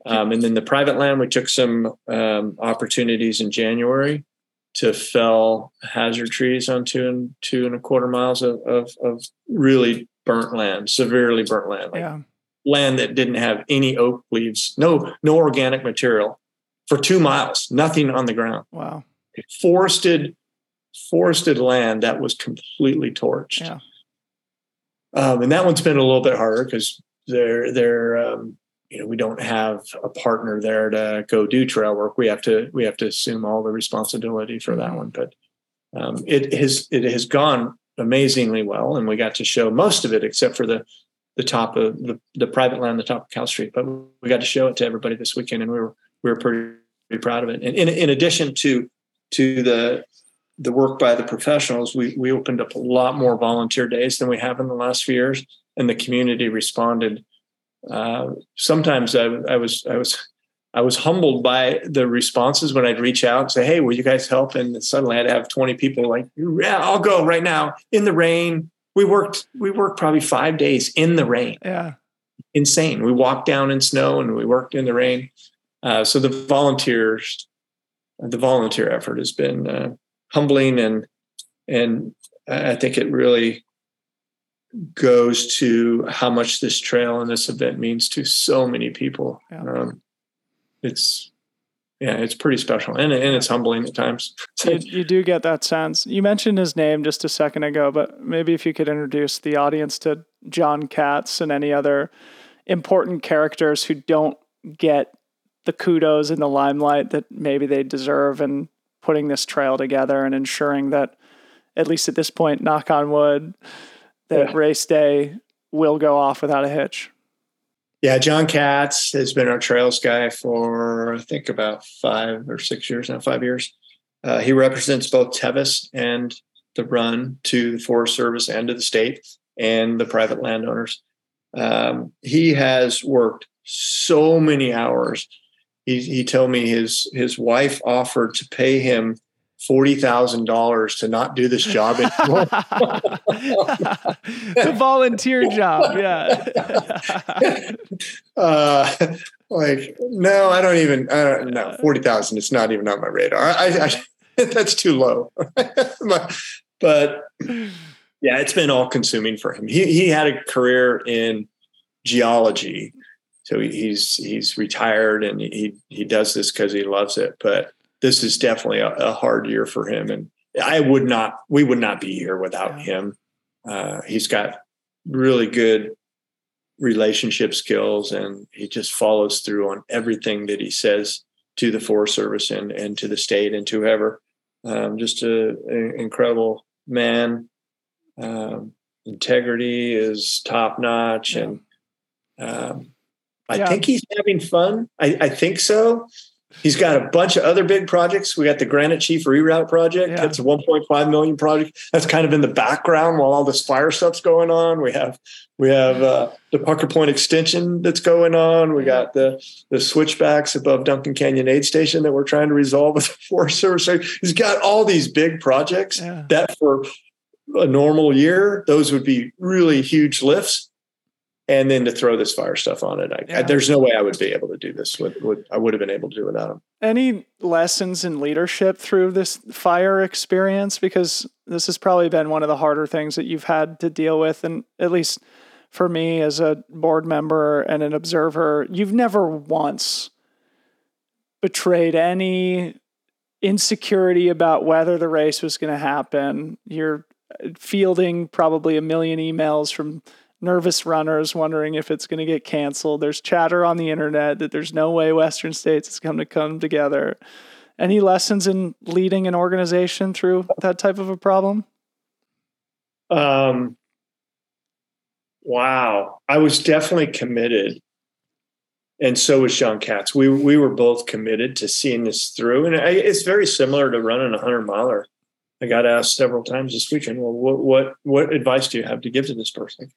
Um, and then the private land, we took some um, opportunities in January to fell hazard trees on two and two and a quarter miles of of, of really burnt land, severely burnt land, like Yeah. land that didn't have any oak leaves, no no organic material for two miles, nothing on the ground. Wow. Forested, forested land that was completely torched. Yeah. Um, and that one's been a little bit harder because they're they're um, you know we don't have a partner there to go do trail work. We have to we have to assume all the responsibility for that one. But um, it has it has gone amazingly well, and we got to show most of it except for the the top of the, the private land, the top of Cal Street. But we got to show it to everybody this weekend, and we were we were pretty, pretty proud of it. And in, in addition to to the the work by the professionals, we we opened up a lot more volunteer days than we have in the last few years, and the community responded. Uh, sometimes I, I was I was I was humbled by the responses when I'd reach out and say, "Hey, will you guys help?" And suddenly I'd have twenty people like, "Yeah, I'll go right now in the rain." We worked we worked probably five days in the rain Yeah. insane. We walked down in snow and we worked in the rain. Uh, so the volunteers, the volunteer effort has been uh, humbling and and I think it really goes to how much this trail and this event means to so many people. Yeah. Um, it's yeah, it's pretty special and and it's humbling at times. you, [laughs] you do get that sense. You mentioned his name just a second ago, but maybe if you could introduce the audience to John Katz and any other important characters who don't get the kudos and the limelight that maybe they deserve and putting this trail together and ensuring that, at least at this point, knock on wood, that yeah. race day will go off without a hitch. Yeah, John Katz has been our trails guy for I think about five or six years now, five years. Uh, he represents both Tevis and the run to the Forest Service and to the state and the private landowners. Um, he has worked so many hours. He, he told me his his wife offered to pay him forty thousand dollars to not do this job anymore. [laughs] the volunteer job, yeah. [laughs] uh, like no, I don't even. I don't no forty thousand. It's not even on my radar. I, I, [laughs] that's too low. but yeah, it's been all consuming for him. He he had a career in geology, so he's he's retired and he he does this because he loves it. But this is definitely a, a, hard year for him, and I would not we would not be here without him. Uh, he's got really good relationship skills, and he just follows through on everything that he says to the Forest Service and and to the state and to whoever. Um, just an incredible man. Um, integrity is top notch, yeah. and um, I yeah. think he's having fun. I, I, think so. He's got a bunch of other big projects. We got the Granite Chief reroute project. Yeah. That's a 1.5 million project. That's kind of in the background while all this fire stuff's going on. We have we have uh, the Pucker Point extension that's going on. We got the the switchbacks above Duncan Canyon Aid Station that we're trying to resolve with the [laughs] Forest Service. So he's got all these big projects yeah. that for a normal year, those would be really huge lifts and then to throw this fire stuff on it. I, yeah. I, there's no way I would be able to do this. With, with, I would have been able to do without him. Any lessons in leadership through this fire experience? Because this has probably been one of the harder things that you've had to deal with, and at least for me as a board member and an observer, you've never once betrayed any insecurity about whether the race was going to happen. You're fielding probably a million emails from nervous runners wondering if it's going to get canceled. There's chatter on the internet that there's no way Western States is going to come together. Any lessons in leading an organization through that type of a problem? Um, wow, I was definitely committed, and so was John Katz. We we were both committed to seeing this through, and I, it's very similar to running a hundred miler. I got asked several times this weekend, well, what what what advice do you have to give to this person?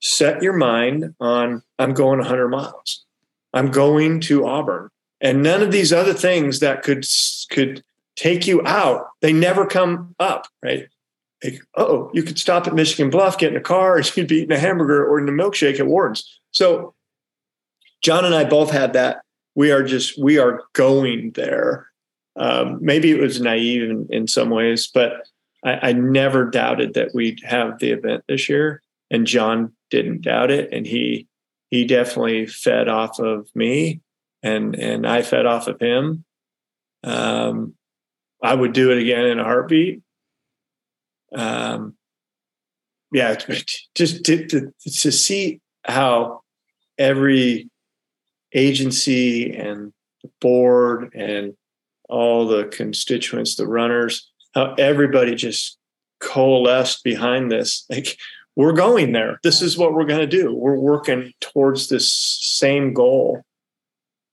Set your mind on I'm going 100 miles. I'm going to Auburn. And none of these other things that could could take you out, they never come up, right? Like, oh, you could stop at Michigan Bluff, get in a car, [laughs] and you'd be eating a hamburger or in a milkshake at Warden's. So John and I both had that. We are just we are going there. Um, maybe it was naive in, in some ways, but I, I never doubted that we'd have the event this year. And John didn't doubt it, and he he definitely fed off of me, and and I fed off of him. Um, I would do it again in a heartbeat. Um, yeah, just to, to, to see how every agency and the board and all the constituents, the runners, how everybody just coalesced behind this. Like we're going there. This is what we're going to do. We're working towards this same goal.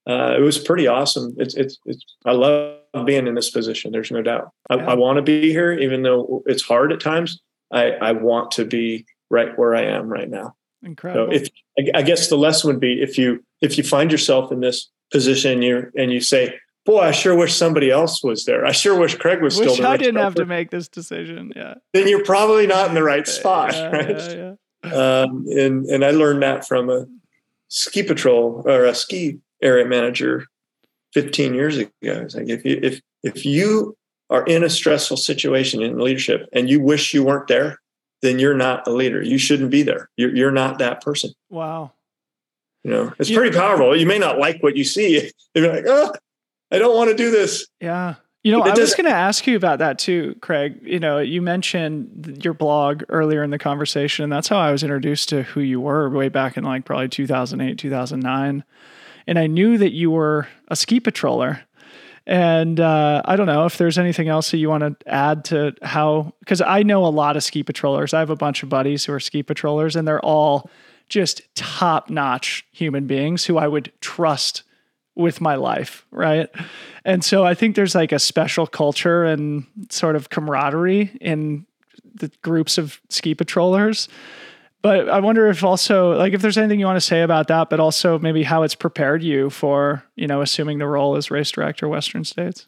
Uh, it was pretty awesome. It's, it's, it's, I love being in this position. There's no doubt. I, yeah. I want to be here, even though it's hard at times. I, I want to be right where I am right now. Incredible. So if I guess the lesson would be if you if you find yourself in this position, you and you say, boy, I sure wish somebody else was there. I sure wish Craig was wish still. There. I didn't have to make this decision. Yeah. Then you're probably not in the right spot, yeah, [laughs] right? Yeah, yeah. Um, and and I learned that from a ski patrol or a ski area manager 15 years ago. It's like if you if if you are in a stressful situation in leadership and you wish you weren't there, then you're not a leader. You shouldn't be there. You're you're not that person. Wow. You know, it's pretty powerful. You may not like what you see. [laughs] You're like, oh, I don't want to do this. Yeah. You know, I was going to ask you about that too, Craig. You know, you mentioned your blog earlier in the conversation, and that's how I was introduced to who you were way back in like probably 2008, 2009. And I knew that you were a ski patroller. And uh, I don't know if there's anything else that you want to add to how, because I know a lot of ski patrollers. I have a bunch of buddies who are ski patrollers, and they're all just top notch human beings who I would trust with my life. Right. And so I think there's like a special culture and sort of camaraderie in the groups of ski patrollers. But I wonder if also like if there's anything you want to say about that, but also maybe how it's prepared you for, you know, assuming the role as race director Western States.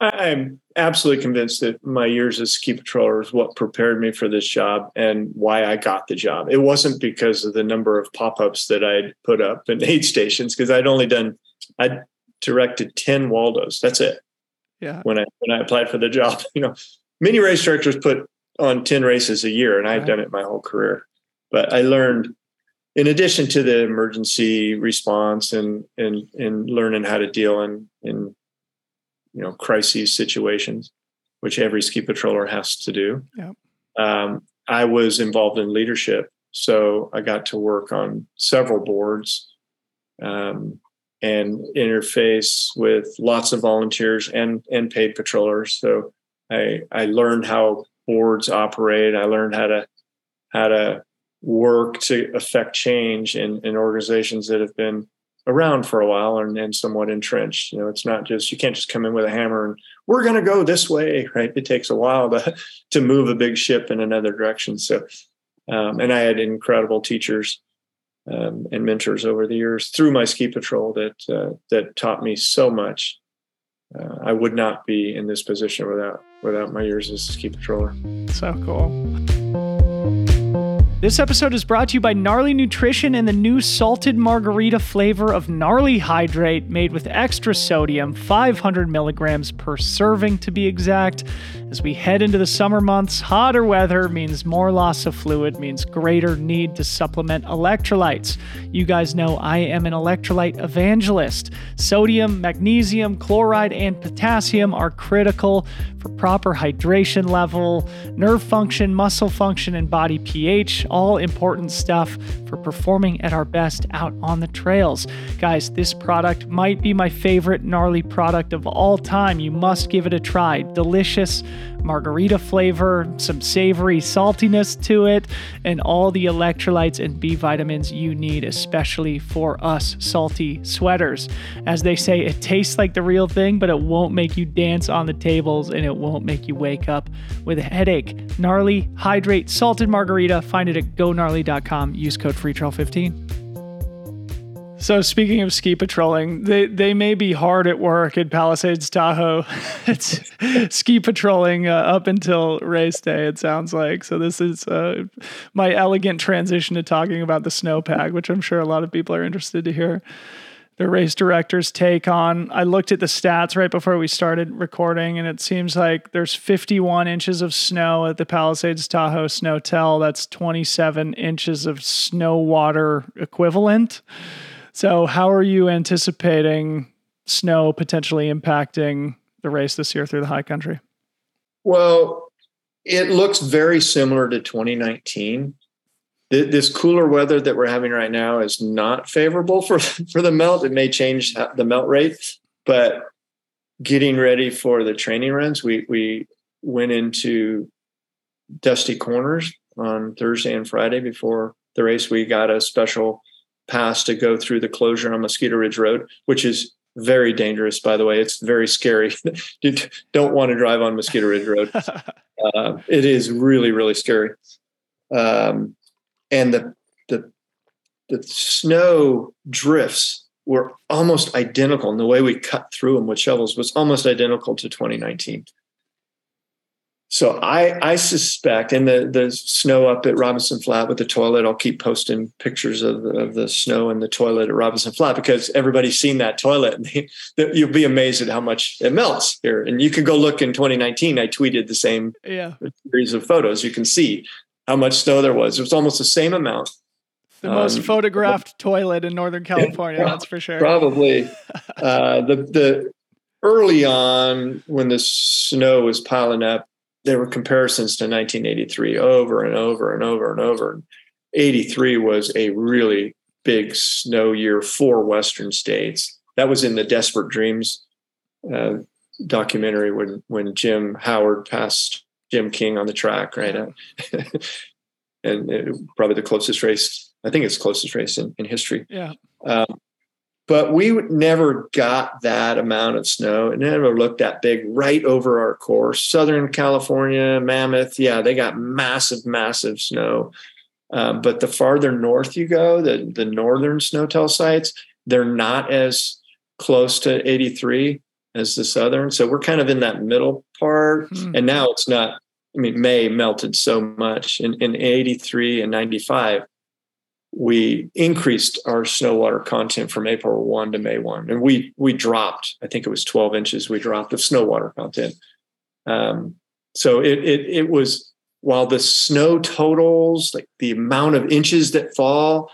I'm absolutely convinced that my years as ski patroller is what prepared me for this job and why I got the job. It wasn't because of the number of pop-ups that I'd put up in aid stations, because I'd only done I directed 10 Waldos. That's it. Yeah. When I when I applied for the job, [laughs] you know, many race directors put on 10 races a year, and I've right. done it my whole career. But I learned in addition to the emergency response and and and learning how to deal in in you know crises situations, which every ski patroller has to do. Yeah. Um, I was involved in leadership, so I got to work on several boards um, and interface with lots of volunteers and and paid patrollers. So I I learned how boards operate. I learned how to how to work to affect change in, in organizations that have been around for a while and, and somewhat entrenched. You know, it's not just you can't just come in with a hammer and we're going to go this way, [laughs] right? It takes a while to to move a big ship in another direction. So, um, and I had incredible teachers um, and mentors over the years through my ski patrol that uh, that taught me so much. Uh, I would not be in this position without without my years as a ski patroller. So cool. This episode is brought to you by Gnarly Nutrition and the new salted margarita flavor of Gnarly Hydrate, made with extra sodium, 500 milligrams per serving to be exact. As we head into the summer months, hotter weather means more loss of fluid, means greater need to supplement electrolytes. You guys know I am an electrolyte evangelist. Sodium, magnesium, chloride, and potassium are critical for proper hydration level, nerve function, muscle function, and body pH. All important stuff for performing at our best out on the trails. Guys, this product might be my favorite gnarly product of all time. You must give it a try. Delicious margarita flavor, some savory saltiness to it, and all the electrolytes and B vitamins you need, especially for us salty sweaters. As they say, it tastes like the real thing, but it won't make you dance on the tables and it won't make you wake up with a headache. Gnarly, hydrate, salted margarita. Find it at gonarly.com. Use code FreeTrail15. So speaking of ski patrolling, they they may be hard at work at Palisades Tahoe. [laughs] it's ski patrolling uh, up until race day. It sounds like. So this is uh, my elegant transition to talking about the snowpack, which I'm sure a lot of people are interested to hear. The race director's take on. I looked at the stats right before we started recording, and it seems like there's 51 inches of snow at the Palisades Tahoe SNOTEL. That's 27 inches of snow water equivalent. So, how are you anticipating snow potentially impacting the race this year through the high country? Well, it looks very similar to 2019. This cooler weather that we're having right now is not favorable for, [laughs] for the melt. It may change the melt rate, but getting ready for the training runs, we, we went into dusty corners on Thursday and Friday before the race. We got a special pass to go through the closure on Mosquito Ridge Road, which is very dangerous, by the way. It's very scary. [laughs] you don't want to drive on Mosquito Ridge Road. [laughs] uh, it is really, really scary. Um, and the, the, the snow drifts were almost identical. And the way we cut through them with shovels was almost identical to 2019. So I, I suspect, and the, the snow up at Robinson Flat with the toilet, I'll keep posting pictures of the, of the snow and the toilet at Robinson Flat because everybody's seen that toilet. And they, you'll be amazed at how much it melts here. And you can go look in 2019. I tweeted the same yeah. series of photos. You can see how much snow there was. It was almost the same amount. The most um, photographed toilet in Northern [laughs] California, that's for sure. Probably. [laughs] uh, the the early on when the snow was piling up, there were comparisons to 1983 over and over and over and over. 83 was a really big snow year for Western states. That was in the Desperate Dreams uh, documentary when when Jim Howard passed Jim King on the track, right? Yeah. [laughs] and it, probably the closest race. I think it's closest race in, in history. Yeah. Um, but we never got that amount of snow. It never looked that big right over our course. Southern California, Mammoth, yeah, they got massive, massive snow. Um, but the farther north you go, the the northern SNOTEL sites, they're not as close to 83 as the southern. So we're kind of in that middle part. Hmm. And now it's not. I mean, May melted so much in, in 83 and 95 we increased our snow water content from April 1 to May 1. And we we dropped, I think it was 12 inches we dropped of snow water content. Um, so it, it it was while the snow totals, like the amount of inches that fall,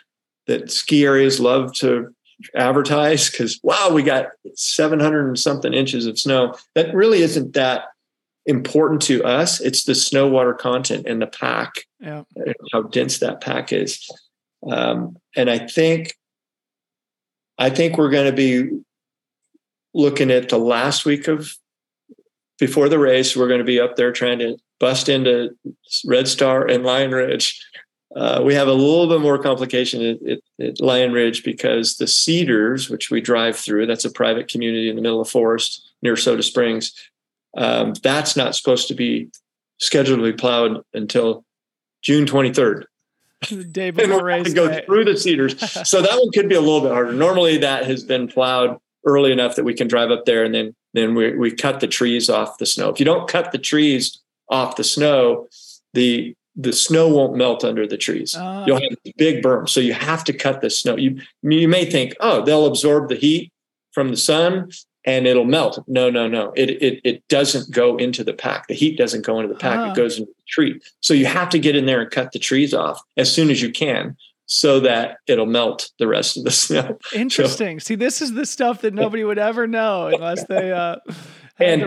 that ski areas love to advertise because wow, we got 700 and something inches of snow. That really isn't that important to us. It's the snow water content in the pack, Yeah. how dense that pack is. Um, and I think, I think we're going to be looking at the last week of before the race. We're going to be up there trying to bust into Red Star and Lion Ridge. Uh, we have a little bit more complication at, at, at, Lion Ridge because the Cedars, which we drive through, that's a private community in the middle of forest near Soda Springs. Um, that's not supposed to be scheduled to be plowed until June 23rd The day and before race to go day. through the cedars. [laughs] so that one could be a little bit harder. Normally, that has been plowed early enough that we can drive up there, and then then we we cut the trees off the snow. If you don't cut the trees off the snow, the the snow won't melt under the trees. Ah. You'll have a big berms, so you have to cut the snow. You you may think, oh, they'll absorb the heat from the sun and it'll melt. No, no, no. It it it doesn't go into the pack. The heat doesn't go into the pack. Ah. It goes into the tree. So you have to get in there and cut the trees off as soon as you can so that it'll melt the rest of the [laughs] snow. Interesting. See, this is the stuff that nobody would ever know unless they uh And.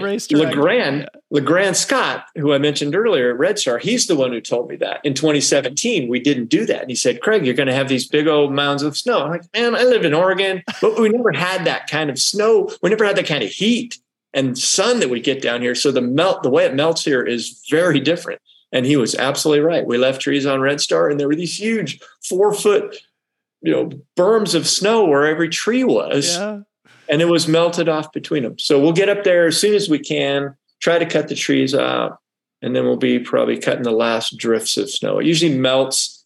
Legrand, Legrand Scott, who I mentioned earlier at Red Star, he's the one who told me that. In 2017, we didn't do that. And he said, Craig, you're going to have these big old mounds of snow. I'm like, man, I live in Oregon, but we never had that kind of snow. We never had that kind of heat and sun that we get down here. So the melt, the way it melts here is very different. And he was absolutely right. We left trees on Red Star and there were these huge four foot, you know, berms of snow where every tree was Yeah. And it was melted off between them. So we'll get up there as soon as we can, try to cut the trees out, and then we'll be probably cutting the last drifts of snow. It usually melts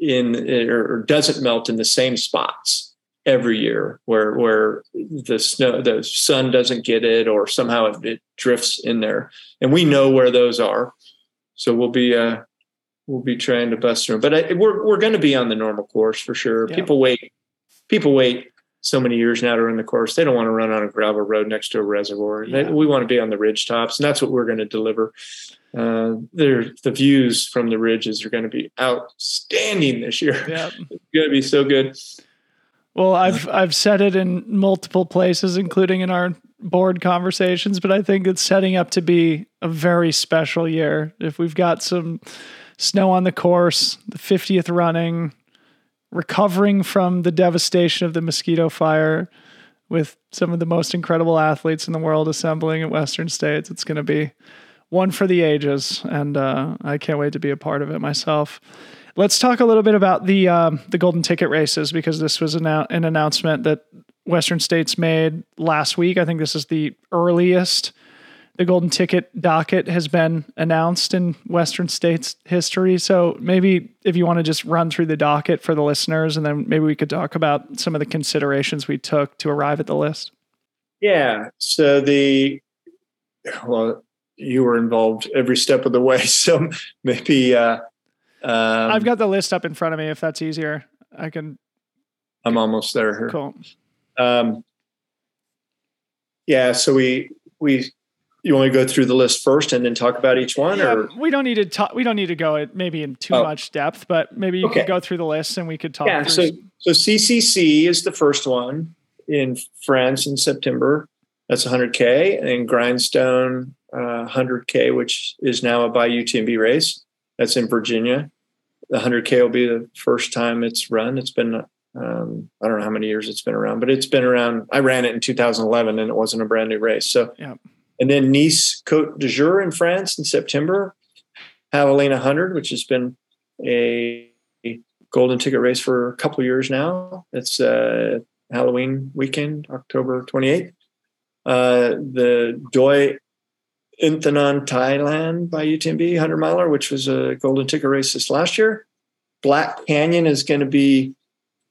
in or doesn't melt in the same spots every year where where the snow the sun doesn't get it or somehow it, it drifts in there and we know where those are so we'll be uh we'll be trying to bust through but I, we're we're going to be on the normal course for sure Yeah. people wait people wait so many years now to run the course they don't want to run on a gravel road next to a reservoir They- we want to be on the ridge tops and that's what we're going to deliver uh, the views from the ridges are going to be outstanding this year. Yeah. [laughs] It's going to be so good. Well, I've I've said it in multiple places, including in our board conversations, but I think it's setting up to be a very special year. If we've got some snow on the course, the 50th running, recovering from the devastation of the mosquito fire with some of the most incredible athletes in the world assembling at Western States, it's going to be one for the ages, and uh, I can't wait to be a part of it myself. Let's talk a little bit about the um, the golden ticket races because this was annou- an announcement that Western States made last week. I think this is the earliest the golden ticket docket has been announced in Western States history. So maybe if you want to just run through the docket for the listeners, and then maybe we could talk about some of the considerations we took to arrive at the list. Yeah. So the well, you were involved every step of the way. [laughs] So maybe uh, um, I've got the list up in front of me. If that's easier, I can. I'm almost there. Here. Cool. Um, yeah. So we we you want to go through the list first and then talk about each one, Yeah, or we don't need to talk. We don't need to go it maybe in too Oh. much depth, but maybe you Okay. could go through the list and we could talk. yeah. So so CCC is the first one in France in September. That's 100k, and Grindstone uh, 100k, which is now a by UTMB race. That's in Virginia. The 100k will be the first time it's run. It's been um, I don't know how many years it's been around, but it's been around. I ran it in 2011, and it wasn't a brand new race. So Yep. And then Nice Côte d'Azur in France in September. Javelina 100, which has been a golden ticket race for a couple years now. It's uh, Halloween weekend, October 28th. Uh, the Doi Inthanon Thailand by UTMB 100 miler, which was a golden ticket race this last year. Black Canyon is going to be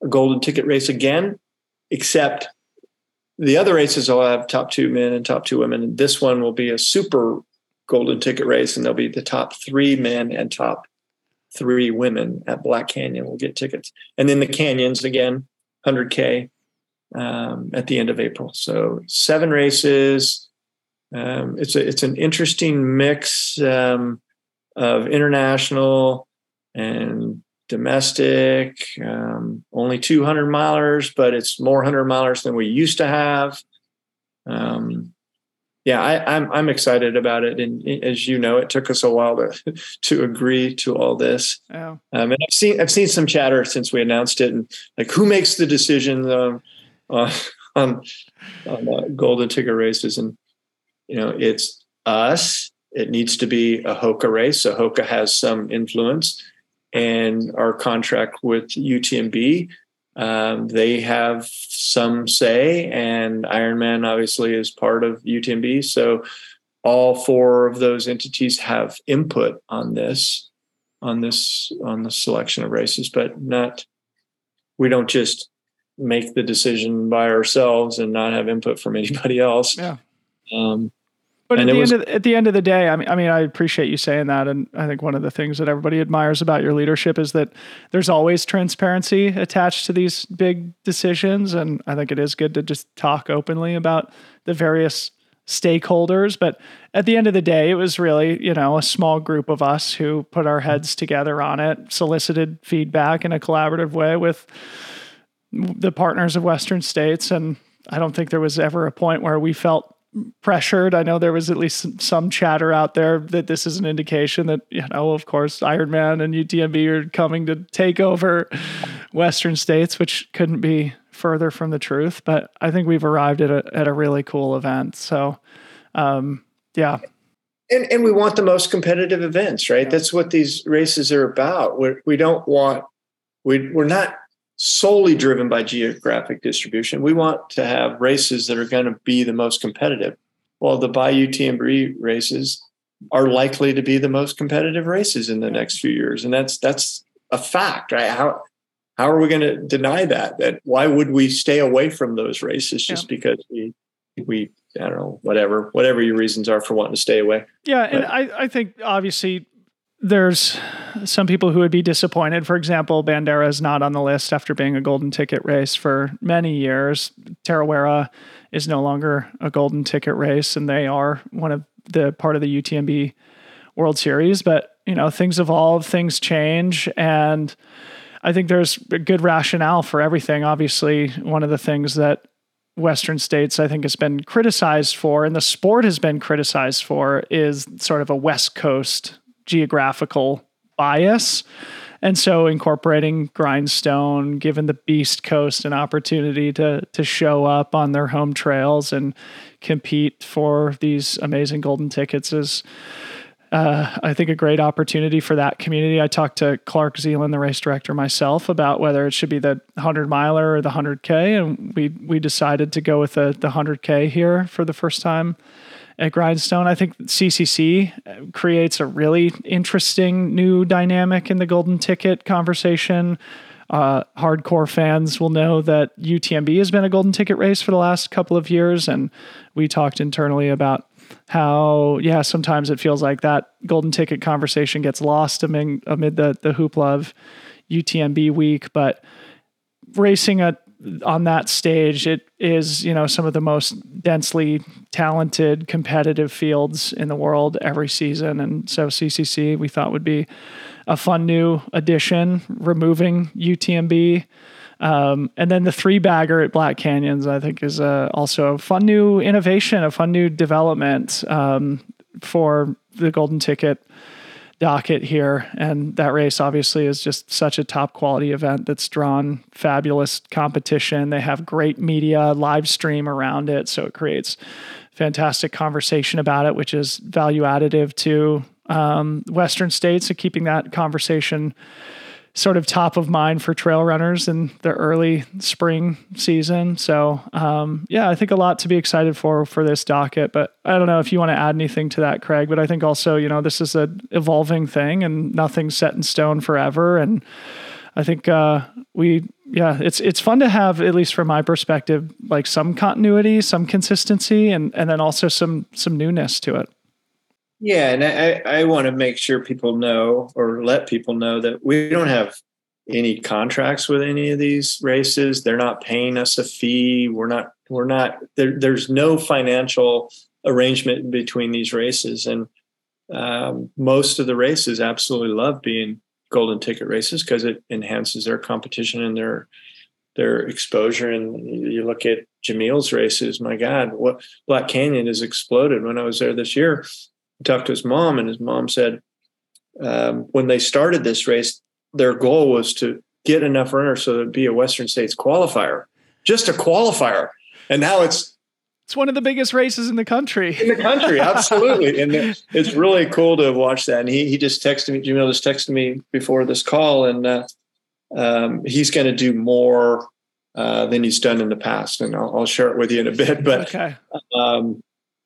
a golden ticket race again, except the other races will have top two men and top two women. And This one will be a super golden ticket race, and there'll be the top three men and top three women at Black Canyon will get tickets. And then the canyons again, 100K um, at the end of April. So seven races. Um, it's a, it's an interesting mix um, of international and domestic, um, only 200 milers, but it's more 100 milers than we used to have. Um, yeah, I, am I'm, I'm excited about it, and as you know, it took us a while to [laughs] to agree to all this. Yeah. Um, and I've seen I've seen some chatter since we announced it, and like who makes the decision um, on [laughs] on, on uh, golden ticket races, and you know, it's us. It needs to be a Hoka race, so Hoka has some influence and our contract with UTMB. Um, they have some say, and Ironman obviously is part of UTMB. So all four of those entities have input on this, on this, on the selection of races, but not. We don't just make the decision by ourselves and not have input from anybody else. Yeah. Um, but at the, was, end of, at the end of the day, I mean, I mean, I appreciate you saying that, and I think one of the things that everybody admires about your leadership is that there's always transparency attached to these big decisions, and I think it is good to just talk openly about the various stakeholders. But at the end of the day, it was really, you know, a small group of us who put our heads together on it, solicited feedback in a collaborative way with the partners of Western States, and I don't think there was ever a point where we felt pressured. I know there was at least some chatter out there that this is an indication that, you know, of course, Ironman and UTMB are coming to take over Western states, which couldn't be further from the truth. But I think we've arrived at a, at a really cool event. So, um, yeah. And, and we want the most competitive events, right? Yeah. That's what these races are about. We're, we don't want, we, we're not solely driven by geographic distribution. We want to have races that are going to be the most competitive. Well, the by UTMB races are likely to be the most competitive races in the next few years, and that's that's a fact, right? How how are we going to deny that? That why would we stay away from those races just yeah. because we we I don't know whatever whatever your reasons are for wanting to stay away. Yeah, but, and I I think obviously there's some people who would be disappointed. For example, Bandera is not on the list after being a golden ticket race for many years. Tarawera is no longer a golden ticket race, and they are one of the part of the UTMB World Series. But you know, things evolve, things change, and I think there's a good rationale for everything. Obviously, one of the things that Western states, I think, has been criticized for, and the sport has been criticized for, is sort of a West Coast geographical bias. And so incorporating Grindstone, given the Beast Coast an opportunity to to show up on their home trails and compete for these amazing golden tickets is uh, I think a great opportunity for that community. I talked to Clark Zealand, the race director, myself about whether it should be the 100 miler or the 100K, and we we decided to go with the the 100K here for the first time at Grindstone. I think CCC uh, creates a really interesting new dynamic in the golden ticket conversation. Uh, hardcore fans will know that UTMB has been a golden ticket race for the last couple of years, and we talked internally about how yeah sometimes it feels like that golden ticket conversation gets lost amid amid the the hoopla of UTMB week, but racing at on that stage, it is, you know, some of the most densely talented competitive fields in the world every season. And so CCC we thought would be a fun new addition, removing UTMB. Um, and then the three bagger at Black Canyons, I think, is uh, also a fun new innovation, a fun new development um, for the golden ticket docket here. And that race obviously is just such a top quality event that's drawn fabulous competition. They have great media live stream around it. So it creates fantastic conversation about it, which is value additive to um, Western states and keeping that conversation sort of top of mind for trail runners in the early spring season. So um, yeah, I think a lot to be excited for for this docket. But I don't know if you want to add anything to that, Craig. But I think also you know this is an evolving thing and nothing's set in stone forever. And I think uh, we yeah it's it's fun to have at least from my perspective like some continuity, some consistency, and and then also some some newness to it. Yeah, and I, I want to make sure people know or let people know that we don't have any contracts with any of these races. They're not paying us a fee. We're not we're not there, there's no financial arrangement between these races. And um, most of the races absolutely love being golden ticket races because it enhances their competition and their their exposure. And you look at Jamil's races, my God, what Black Canyon has exploded. When I was there this year, talked to his mom, and his mom said um, when they started this race, their goal was to get enough runners so it'd be a Western States qualifier, just a qualifier. And now it's it's one of the biggest races in the country. In the country, [laughs] absolutely, and it's really cool to watch that. And he he just texted me. Jamil just texted me before this call, and uh, um, he's going to do more uh, than he's done in the past, and I'll, I'll, share it with you in a bit. But okay. um,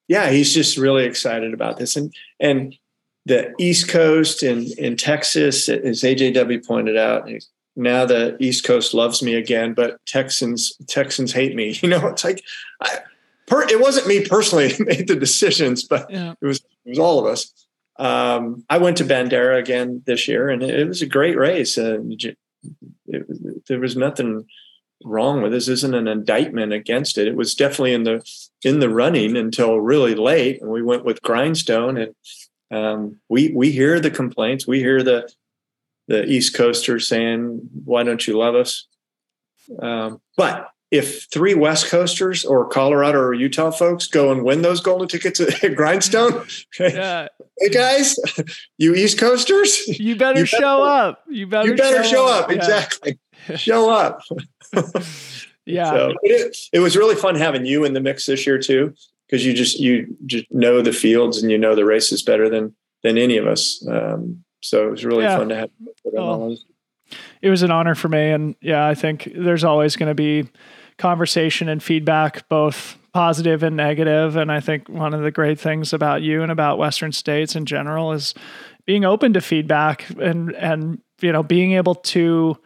yeah, he's just really excited about this. And and the East Coast in in Texas, as AJW pointed out, now the East Coast loves me again, but Texans Texans hate me. [laughs] You know, it's like I, per, it wasn't me personally [laughs] who made the decisions, but yeah. it was it was all of us. Um, I went to Bandera again this year, and it, it was a great race. Uh, it, it, there was nothing wrong with this isn't an indictment against it. It was definitely in the in the running until really late, and we went with Grindstone, and um, we we hear the complaints, we hear the the East Coasters saying, "Why don't you love us?" Um, but if three West Coasters or Colorado or Utah folks go and win those golden tickets at Grindstone, [laughs] yeah. hey guys, you East Coasters, you better, you better show up. You better, you better show, show up. up. Yeah. Exactly, show up. [laughs] yeah. So it, it was really fun having you in the mix this year too, because you just you just know the fields and you know the races better than than any of us. Um, so it was really yeah. fun to have. It was an honor for me, and yeah, I think there's always going to be conversation and feedback, both positive and negative. And I think one of the great things about you and about Western states in general is being open to feedback and and you know being able to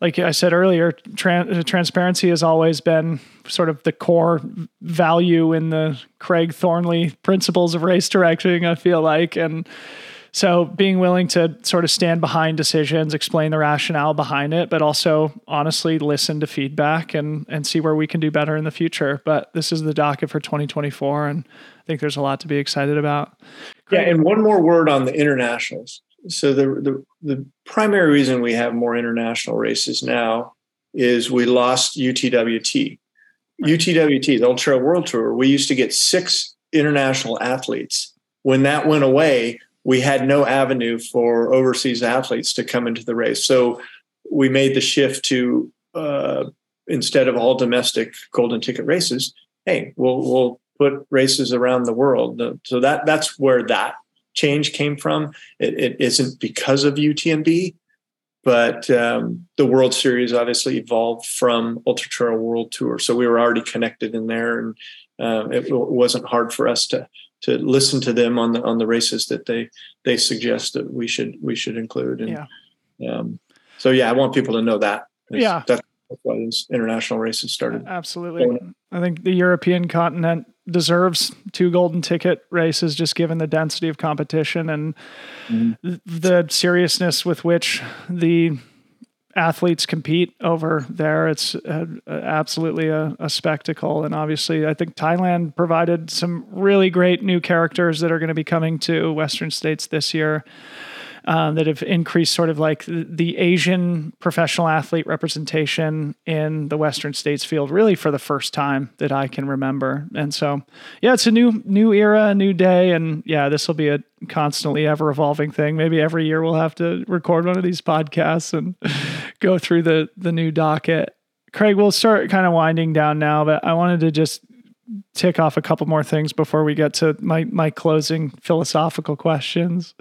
like I said earlier, tran- transparency has always been sort of the core value in the Craig Thornley principles of race directing, I feel like. And so being willing to sort of stand behind decisions, explain the rationale behind it, but also honestly listen to feedback and, and see where we can do better in the future. But this is the docket for 2024. And I think there's a lot to be excited about. Yeah. And one more word on the internationals so the, the, the primary reason we have more international races now is we lost UTWT. UTWT, the Ultra World Tour, we used to get six international athletes. When that went away, we had no avenue for overseas athletes to come into the race. So we made the shift to uh, instead of all domestic golden ticket races, hey, we'll we'll put races around the world. So that that's where that change came from. It, it isn't because of UTMB, but um, the World Series obviously evolved from Ultra Trail World Tour, so we were already connected in there, and uh, it, it, wasn't hard for us to to listen to them on the on the races that they they suggest that we should we should include. And yeah. Um, so yeah, I want people to know that. yeah, that's why these international races started. Absolutely, I think the European continent deserves two golden ticket races just given the density of competition and mm-hmm. the seriousness with which the athletes compete over there. It's absolutely a, a, spectacle. And obviously i think thailand provided some really great new characters that are going to be coming to western states this year um, that have increased sort of like the Asian professional athlete representation in the Western States field really for the first time that I can remember. And so, yeah, it's a new new era, a new day, and yeah, this will be a constantly ever evolving thing. Maybe every year we'll have to record one of these podcasts and [laughs] go through the the new docket. Craig, we'll start kind of winding down now, but I wanted to just tick off a couple more things before we get to my my closing philosophical questions.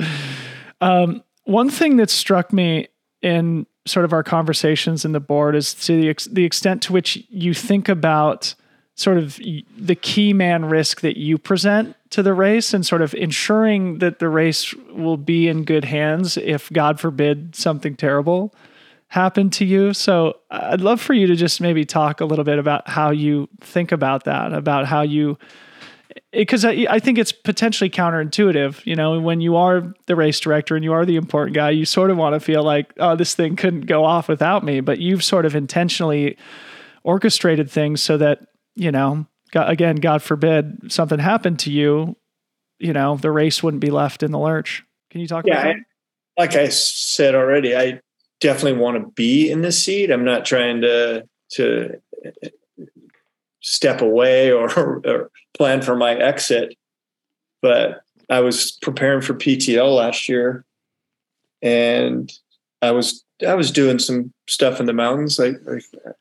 Um, one thing that struck me in sort of our conversations in the board is to the ex- the extent to which you think about sort of the key man risk that you present to the race and sort of ensuring that the race will be in good hands if god forbid something terrible happened to you. So i'd love for you to just maybe talk a little bit about how you think about that about how you because I, I think it's potentially counterintuitive. You know, when you are the race director and you are the important guy, you sort of want to feel like, oh, this thing couldn't go off without me. But you've sort of intentionally orchestrated things so that, you know, God, again, God forbid something happened to you, you know, the race wouldn't be left in the lurch. Can you talk yeah, about that? like I said already, I definitely want to be in this seat. I'm not trying to to step away [laughs] or, or plan for my exit. But I was preparing for PTL last year, and I was I was doing some stuff in the mountains. I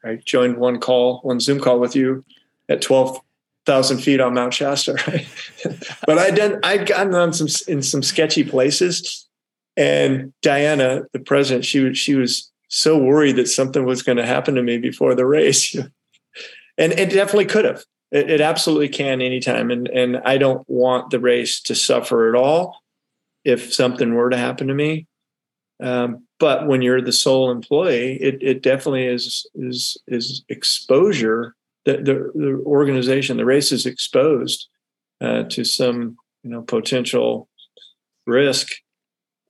I, I joined one call, one Zoom call with you at twelve thousand feet on Mount Shasta, [laughs] right? [laughs] but I done I'd gotten on some in some sketchy places, and Diana, the president, she she was so worried that something was going to happen to me before the race and it definitely could have. It, it absolutely can anytime, and and I don't want the race to suffer at all if something were to happen to me. Um, but when you're the sole employee, it, it definitely is is is exposure. The, the, the organization, the race is exposed uh, to some you know potential risk.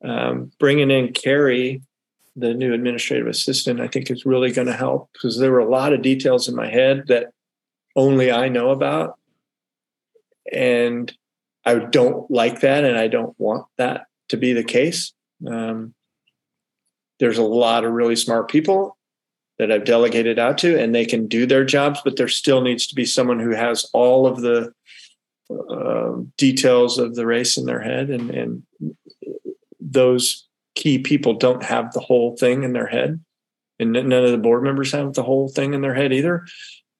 Um, bringing in Carrie the new administrative assistant, I think is really going to help because there were a lot of details in my head that only I know about. And I don't like that. And I don't want that to be the case. Um, there's a lot of really smart people that I've delegated out to, and they can do their jobs, but there still needs to be someone who has all of the uh, details of the race in their head. And, and those key people don't have the whole thing in their head. And none of the board members have the whole thing in their head either.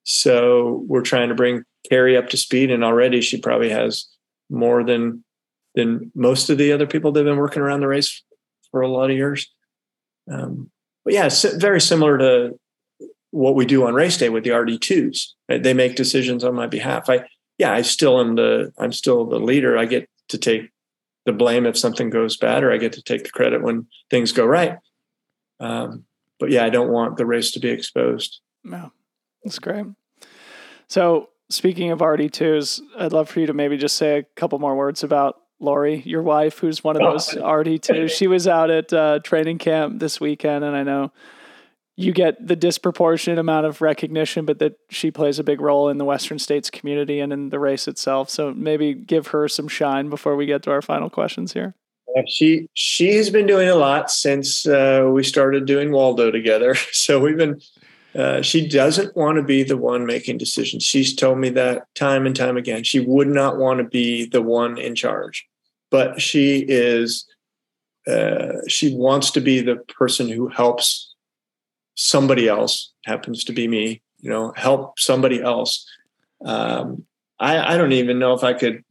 So we're trying to bring carrie up to speed and already she probably has more than than most of the other people that have been working around the race for a lot of years. Um, but yeah it's very similar to what we do on race day with the rd2s right? they make decisions on my behalf. I yeah i still am the i'm still the leader. I get to take the blame if something goes bad, or I get to take the credit when things go right. Um, but yeah, I don't want the race to be exposed. No, that's great. So speaking of RD2s, I'd love for you to maybe just say a couple more words about Lori, your wife, who's one of oh. those RD2s. She was out at uh, training camp this weekend, and I know you get the disproportionate amount of recognition, but that she plays a big role in the Western States community and in the race itself. So maybe give her some shine before we get to our final questions here. she she has been doing a lot since uh, we started doing Waldo together. [laughs] So we've been. Uh, she doesn't want to be the one making decisions. She's told me that time and time again. She would not want to be the one in charge, but she is. Uh, she wants to be the person who helps somebody else happens to be me you know help somebody else. Um, I, I don't even know if i could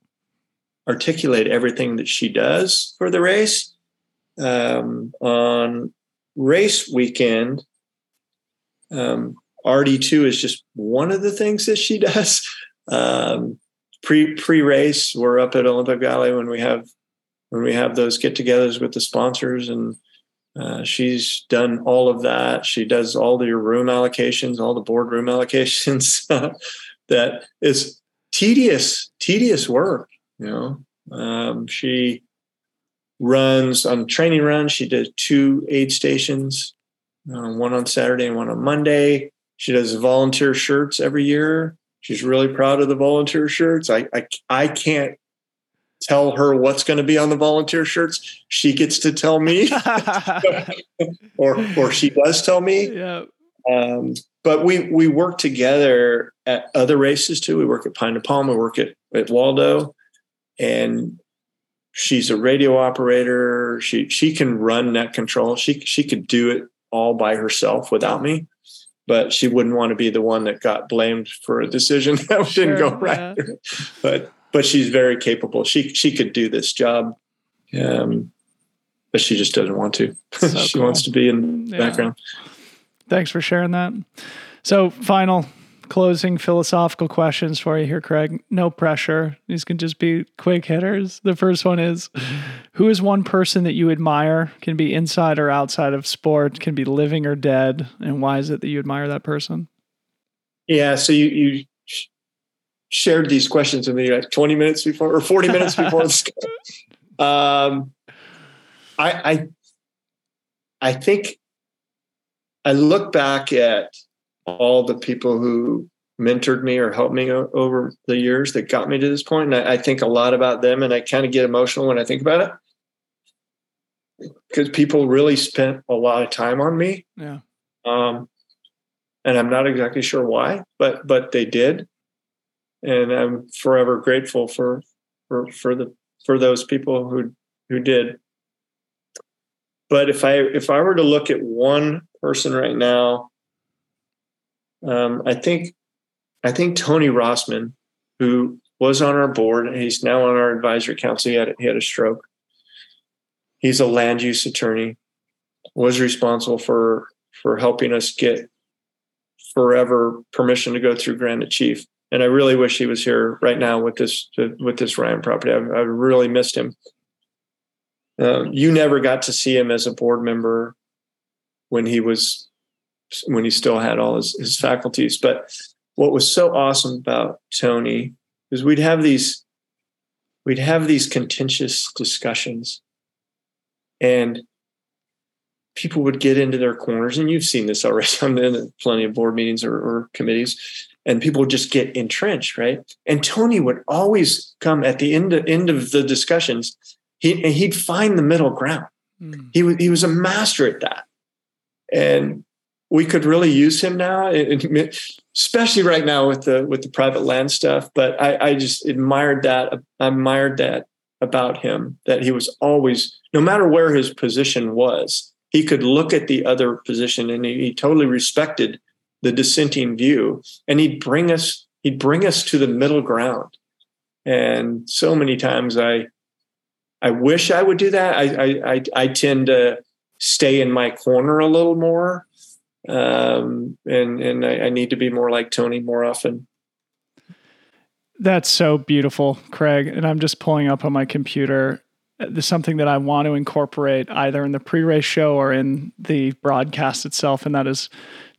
articulate everything that she does for the race. Um, on race weekend um, rd2 is just one of the things that she [laughs] does. Um, pre pre race we're up at olympic valley when we have when we have those get-togethers with the sponsors and uh, she's done all of that. She does all the room allocations, all the boardroom [laughs] allocations. [laughs] that is tedious, tedious work. You know, um, she runs on training runs. She did two aid stations, uh, one on Saturday and one on Monday. She does volunteer shirts every year. She's really proud of the volunteer shirts. I I, I can't tell her what's going to be on the volunteer shirts. She gets to tell me, [laughs] [laughs] or or she does tell me. Yeah. Um, but we we work together at other races too. We work at Pine to Palm. We work at at Waldo, and she's a radio operator. She she can run net control. She she could do it all by herself without me, but she wouldn't want to be the one that got blamed for a decision [laughs] that sure, didn't go right. Yeah. But but she's very capable. She she could do this job. Um, but she just doesn't want to. [laughs] So she cool. wants to be in the yeah. background. Thanks for sharing that. So, final closing philosophical questions for you here, Craig. No pressure. These can just be quick hitters. The first one is Who is one person that you admire? Can be inside or outside of sport, can be living or dead. And why is it that you admire that person? Yeah. So you, you shared these questions with me like 20 minutes before or 40 minutes before this. [laughs] Um, I, I, I think I look back at all the people who mentored me or helped me o- over the years that got me to this point, and I, I think a lot about them, and I kind of get emotional when I think about it because people really spent a lot of time on me. Yeah. Um, and I'm not exactly sure why, but but they did, and I'm forever grateful for for for the for those people who who did. But if I if I were to look at one person right now. Um, I think I think Tony Rossmann, who was on our board, he's now on our advisory council. He had he had a stroke. He's a land use attorney. Was responsible for for helping us get forever permission to go through Granite Chief. And I really wish he was here right now with this with this Ryan property. I, I really missed him. Uh, you never got to see him as a board member when he was when he still had all his, his faculties. But what was so awesome about Tony is we'd have these we'd have these contentious discussions and people would get into their corners and you've seen this already [laughs] I'm in plenty of board meetings or, or committees and people just get entrenched right and tony would always come at the end of, end of the discussions he, he'd find the middle ground mm. he, was, he was a master at that and we could really use him now, especially right now with the with the private land stuff. But I, I just admired that. I admired that about him that he was always, no matter where his position was, he could look at the other position and he, he totally respected the dissenting view, and he'd bring us he'd bring us to the middle ground. And so many times I I wish I would do that. I I, I tend to stay in my corner a little more. Um, and and I, I need to be more like Tony more often. That's so beautiful, Craig. And I'm just pulling up on my computer. There's something that I want to incorporate either in the pre race show or in the broadcast itself. And that is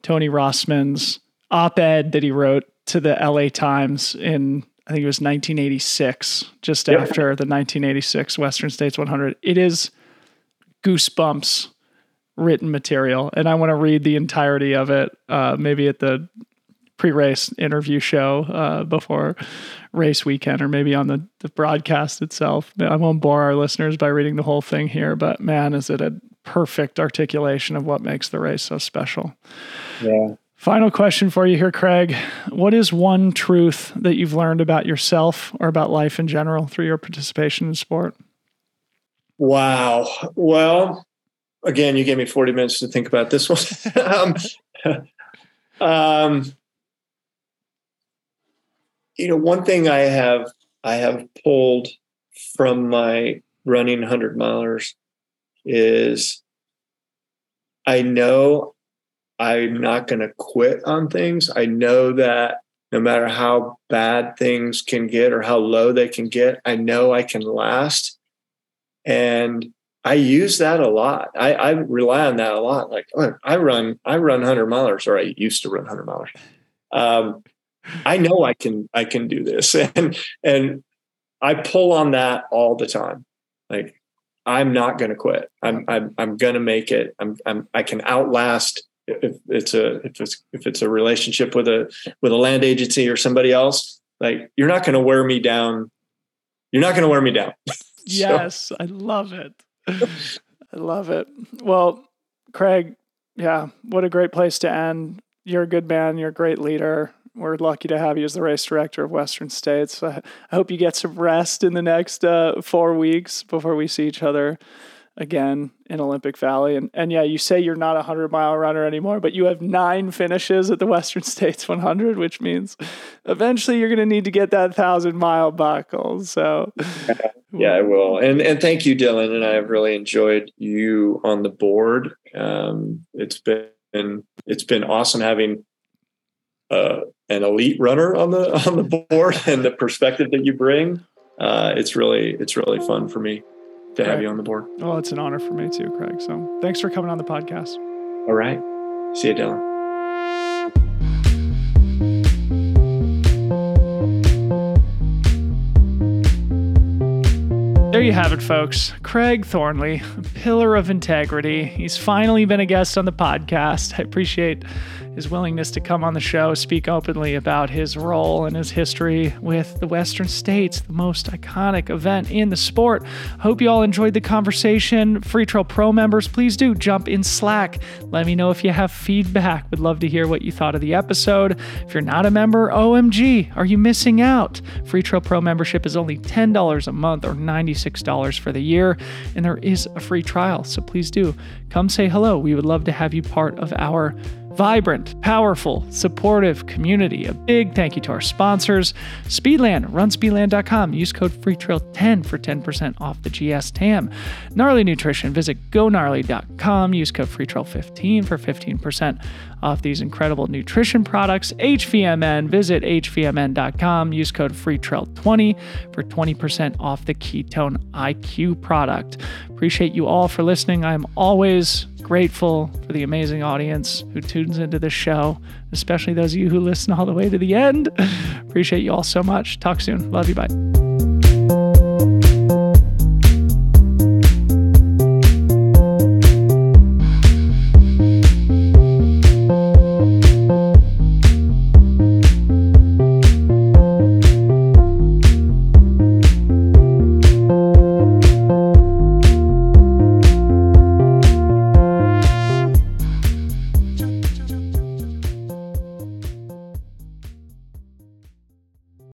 Tony Rossmann's op ed that he wrote to the LA Times in, I think it was 1986, just yep. after the 1986 Western States 100. It is goosebumps written material, and I want to read the entirety of it, uh, maybe at the pre-race interview show uh, before race weekend, or maybe on the, the broadcast itself. I won't bore our listeners by reading the whole thing here, but man, is it a perfect articulation of what makes the race so special. Yeah. Final question for you here, Craig. What is one truth that you've learned about yourself or about life in general through your participation in sport? Wow. Well, again, you gave me 40 minutes to think about this one. [laughs] um, um, you know, one thing I have I have pulled from my running 100 milers is I know I'm not going to quit on things. I know that no matter how bad things can get or how low they can get, I know I can last. And I use that a lot. I, I rely on that a lot. Like I run, I run hundred milers, or I used to run hundred milers. Um, I know I can, I can do this, [laughs] and and I pull on that all the time. Like I'm not going to quit. I'm, I'm, I'm going to make it. I'm, I'm, I can outlast if it's a, if it's, if it's a relationship with a, with a land agency or somebody else. Like you're not going to wear me down you're not going to wear me down. [laughs] yes, I love it. I love it. Well, Craig, yeah, what a great place to end. You're a good man. You're a great leader. We're lucky to have you as the race director of Western States. I hope you get some rest in the next uh, four weeks before we see each other again in Olympic Valley. And and yeah, you say you're not a hundred mile runner anymore, but you have nine finishes at the [laughs] Western States 100, which means eventually you're going to need to get that thousand mile buckle. So [laughs] yeah, I will. And and thank you, Dylan. And I've really enjoyed you on the board. Um, it's been it's been awesome having uh, an elite runner on the [laughs] on the board and the perspective that you bring. Uh, it's really it's really fun for me to have you on the board. Well, it's an honor for me too, Craig. So thanks for coming on the podcast. All right. See you, Dylan. There you have it, folks. Craig Thornley, pillar of integrity. He's finally been a guest on the podcast. I appreciate his willingness to come on the show, speak openly about his role and his history with the Western States, the most iconic event in the sport. Hope you all enjoyed the conversation. Freetrail Pro members, please do jump in Slack. Let me know if you have feedback. Would love to hear what you thought of the episode. If you're not a member, OMG, are you missing out? Freetrail Pro membership is only $10 a month or $96 for the year, and there is a free trial. So please do come say hello. We would love to have you part of our vibrant, powerful, supportive community. A big thank you to our sponsors, Speedland, runspeedland.com. Use code FreeTrail10 for 10% off the GS TAM. Gnarly Nutrition, visit gognarly.com. Use code FreeTrail15 for 15% off these incredible nutrition products. HVMN, visit hvmn.com. Use code FreeTrail20 for 20% off the Ketone IQ product. Appreciate you all for listening. I am always grateful for the amazing audience who tunes into this show, especially those of you who listen all the way to the end. [laughs] Appreciate you all so much. Talk soon. Love you. Bye.